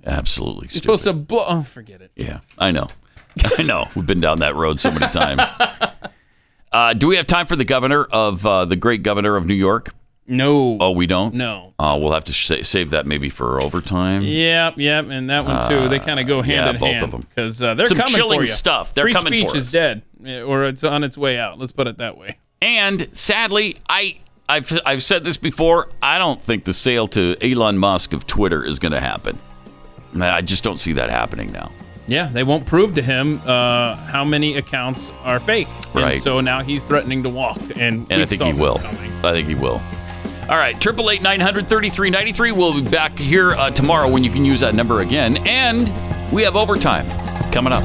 Absolutely You're stupid. supposed to blow. Oh, forget it. yeah i know. I know. We've been down that road so many times. Uh, do we have time for the governor of uh, the great governor of new york no oh we don't No. uh, we'll have to sa- save that maybe for overtime Yep, yep, and that one too. they kind of go hand yeah, in both hand them. because uh, they're Some coming chilling for you. stuff. They're Free coming speech for is us. dead, eh, or it's on its way out. Let's put it that way. And sadly, I I've I've said this before. I don't think the sale to Elon Musk of Twitter is going to happen. I just don't see that happening now. Yeah, they won't prove to him uh, how many accounts are fake. Right. And so now he's threatening to walk, and, And I think he will. coming. I think he will. All right, triple eight nine hundred thirty three ninety three. We'll be back here uh, tomorrow when you can use that number again, and we have overtime coming up.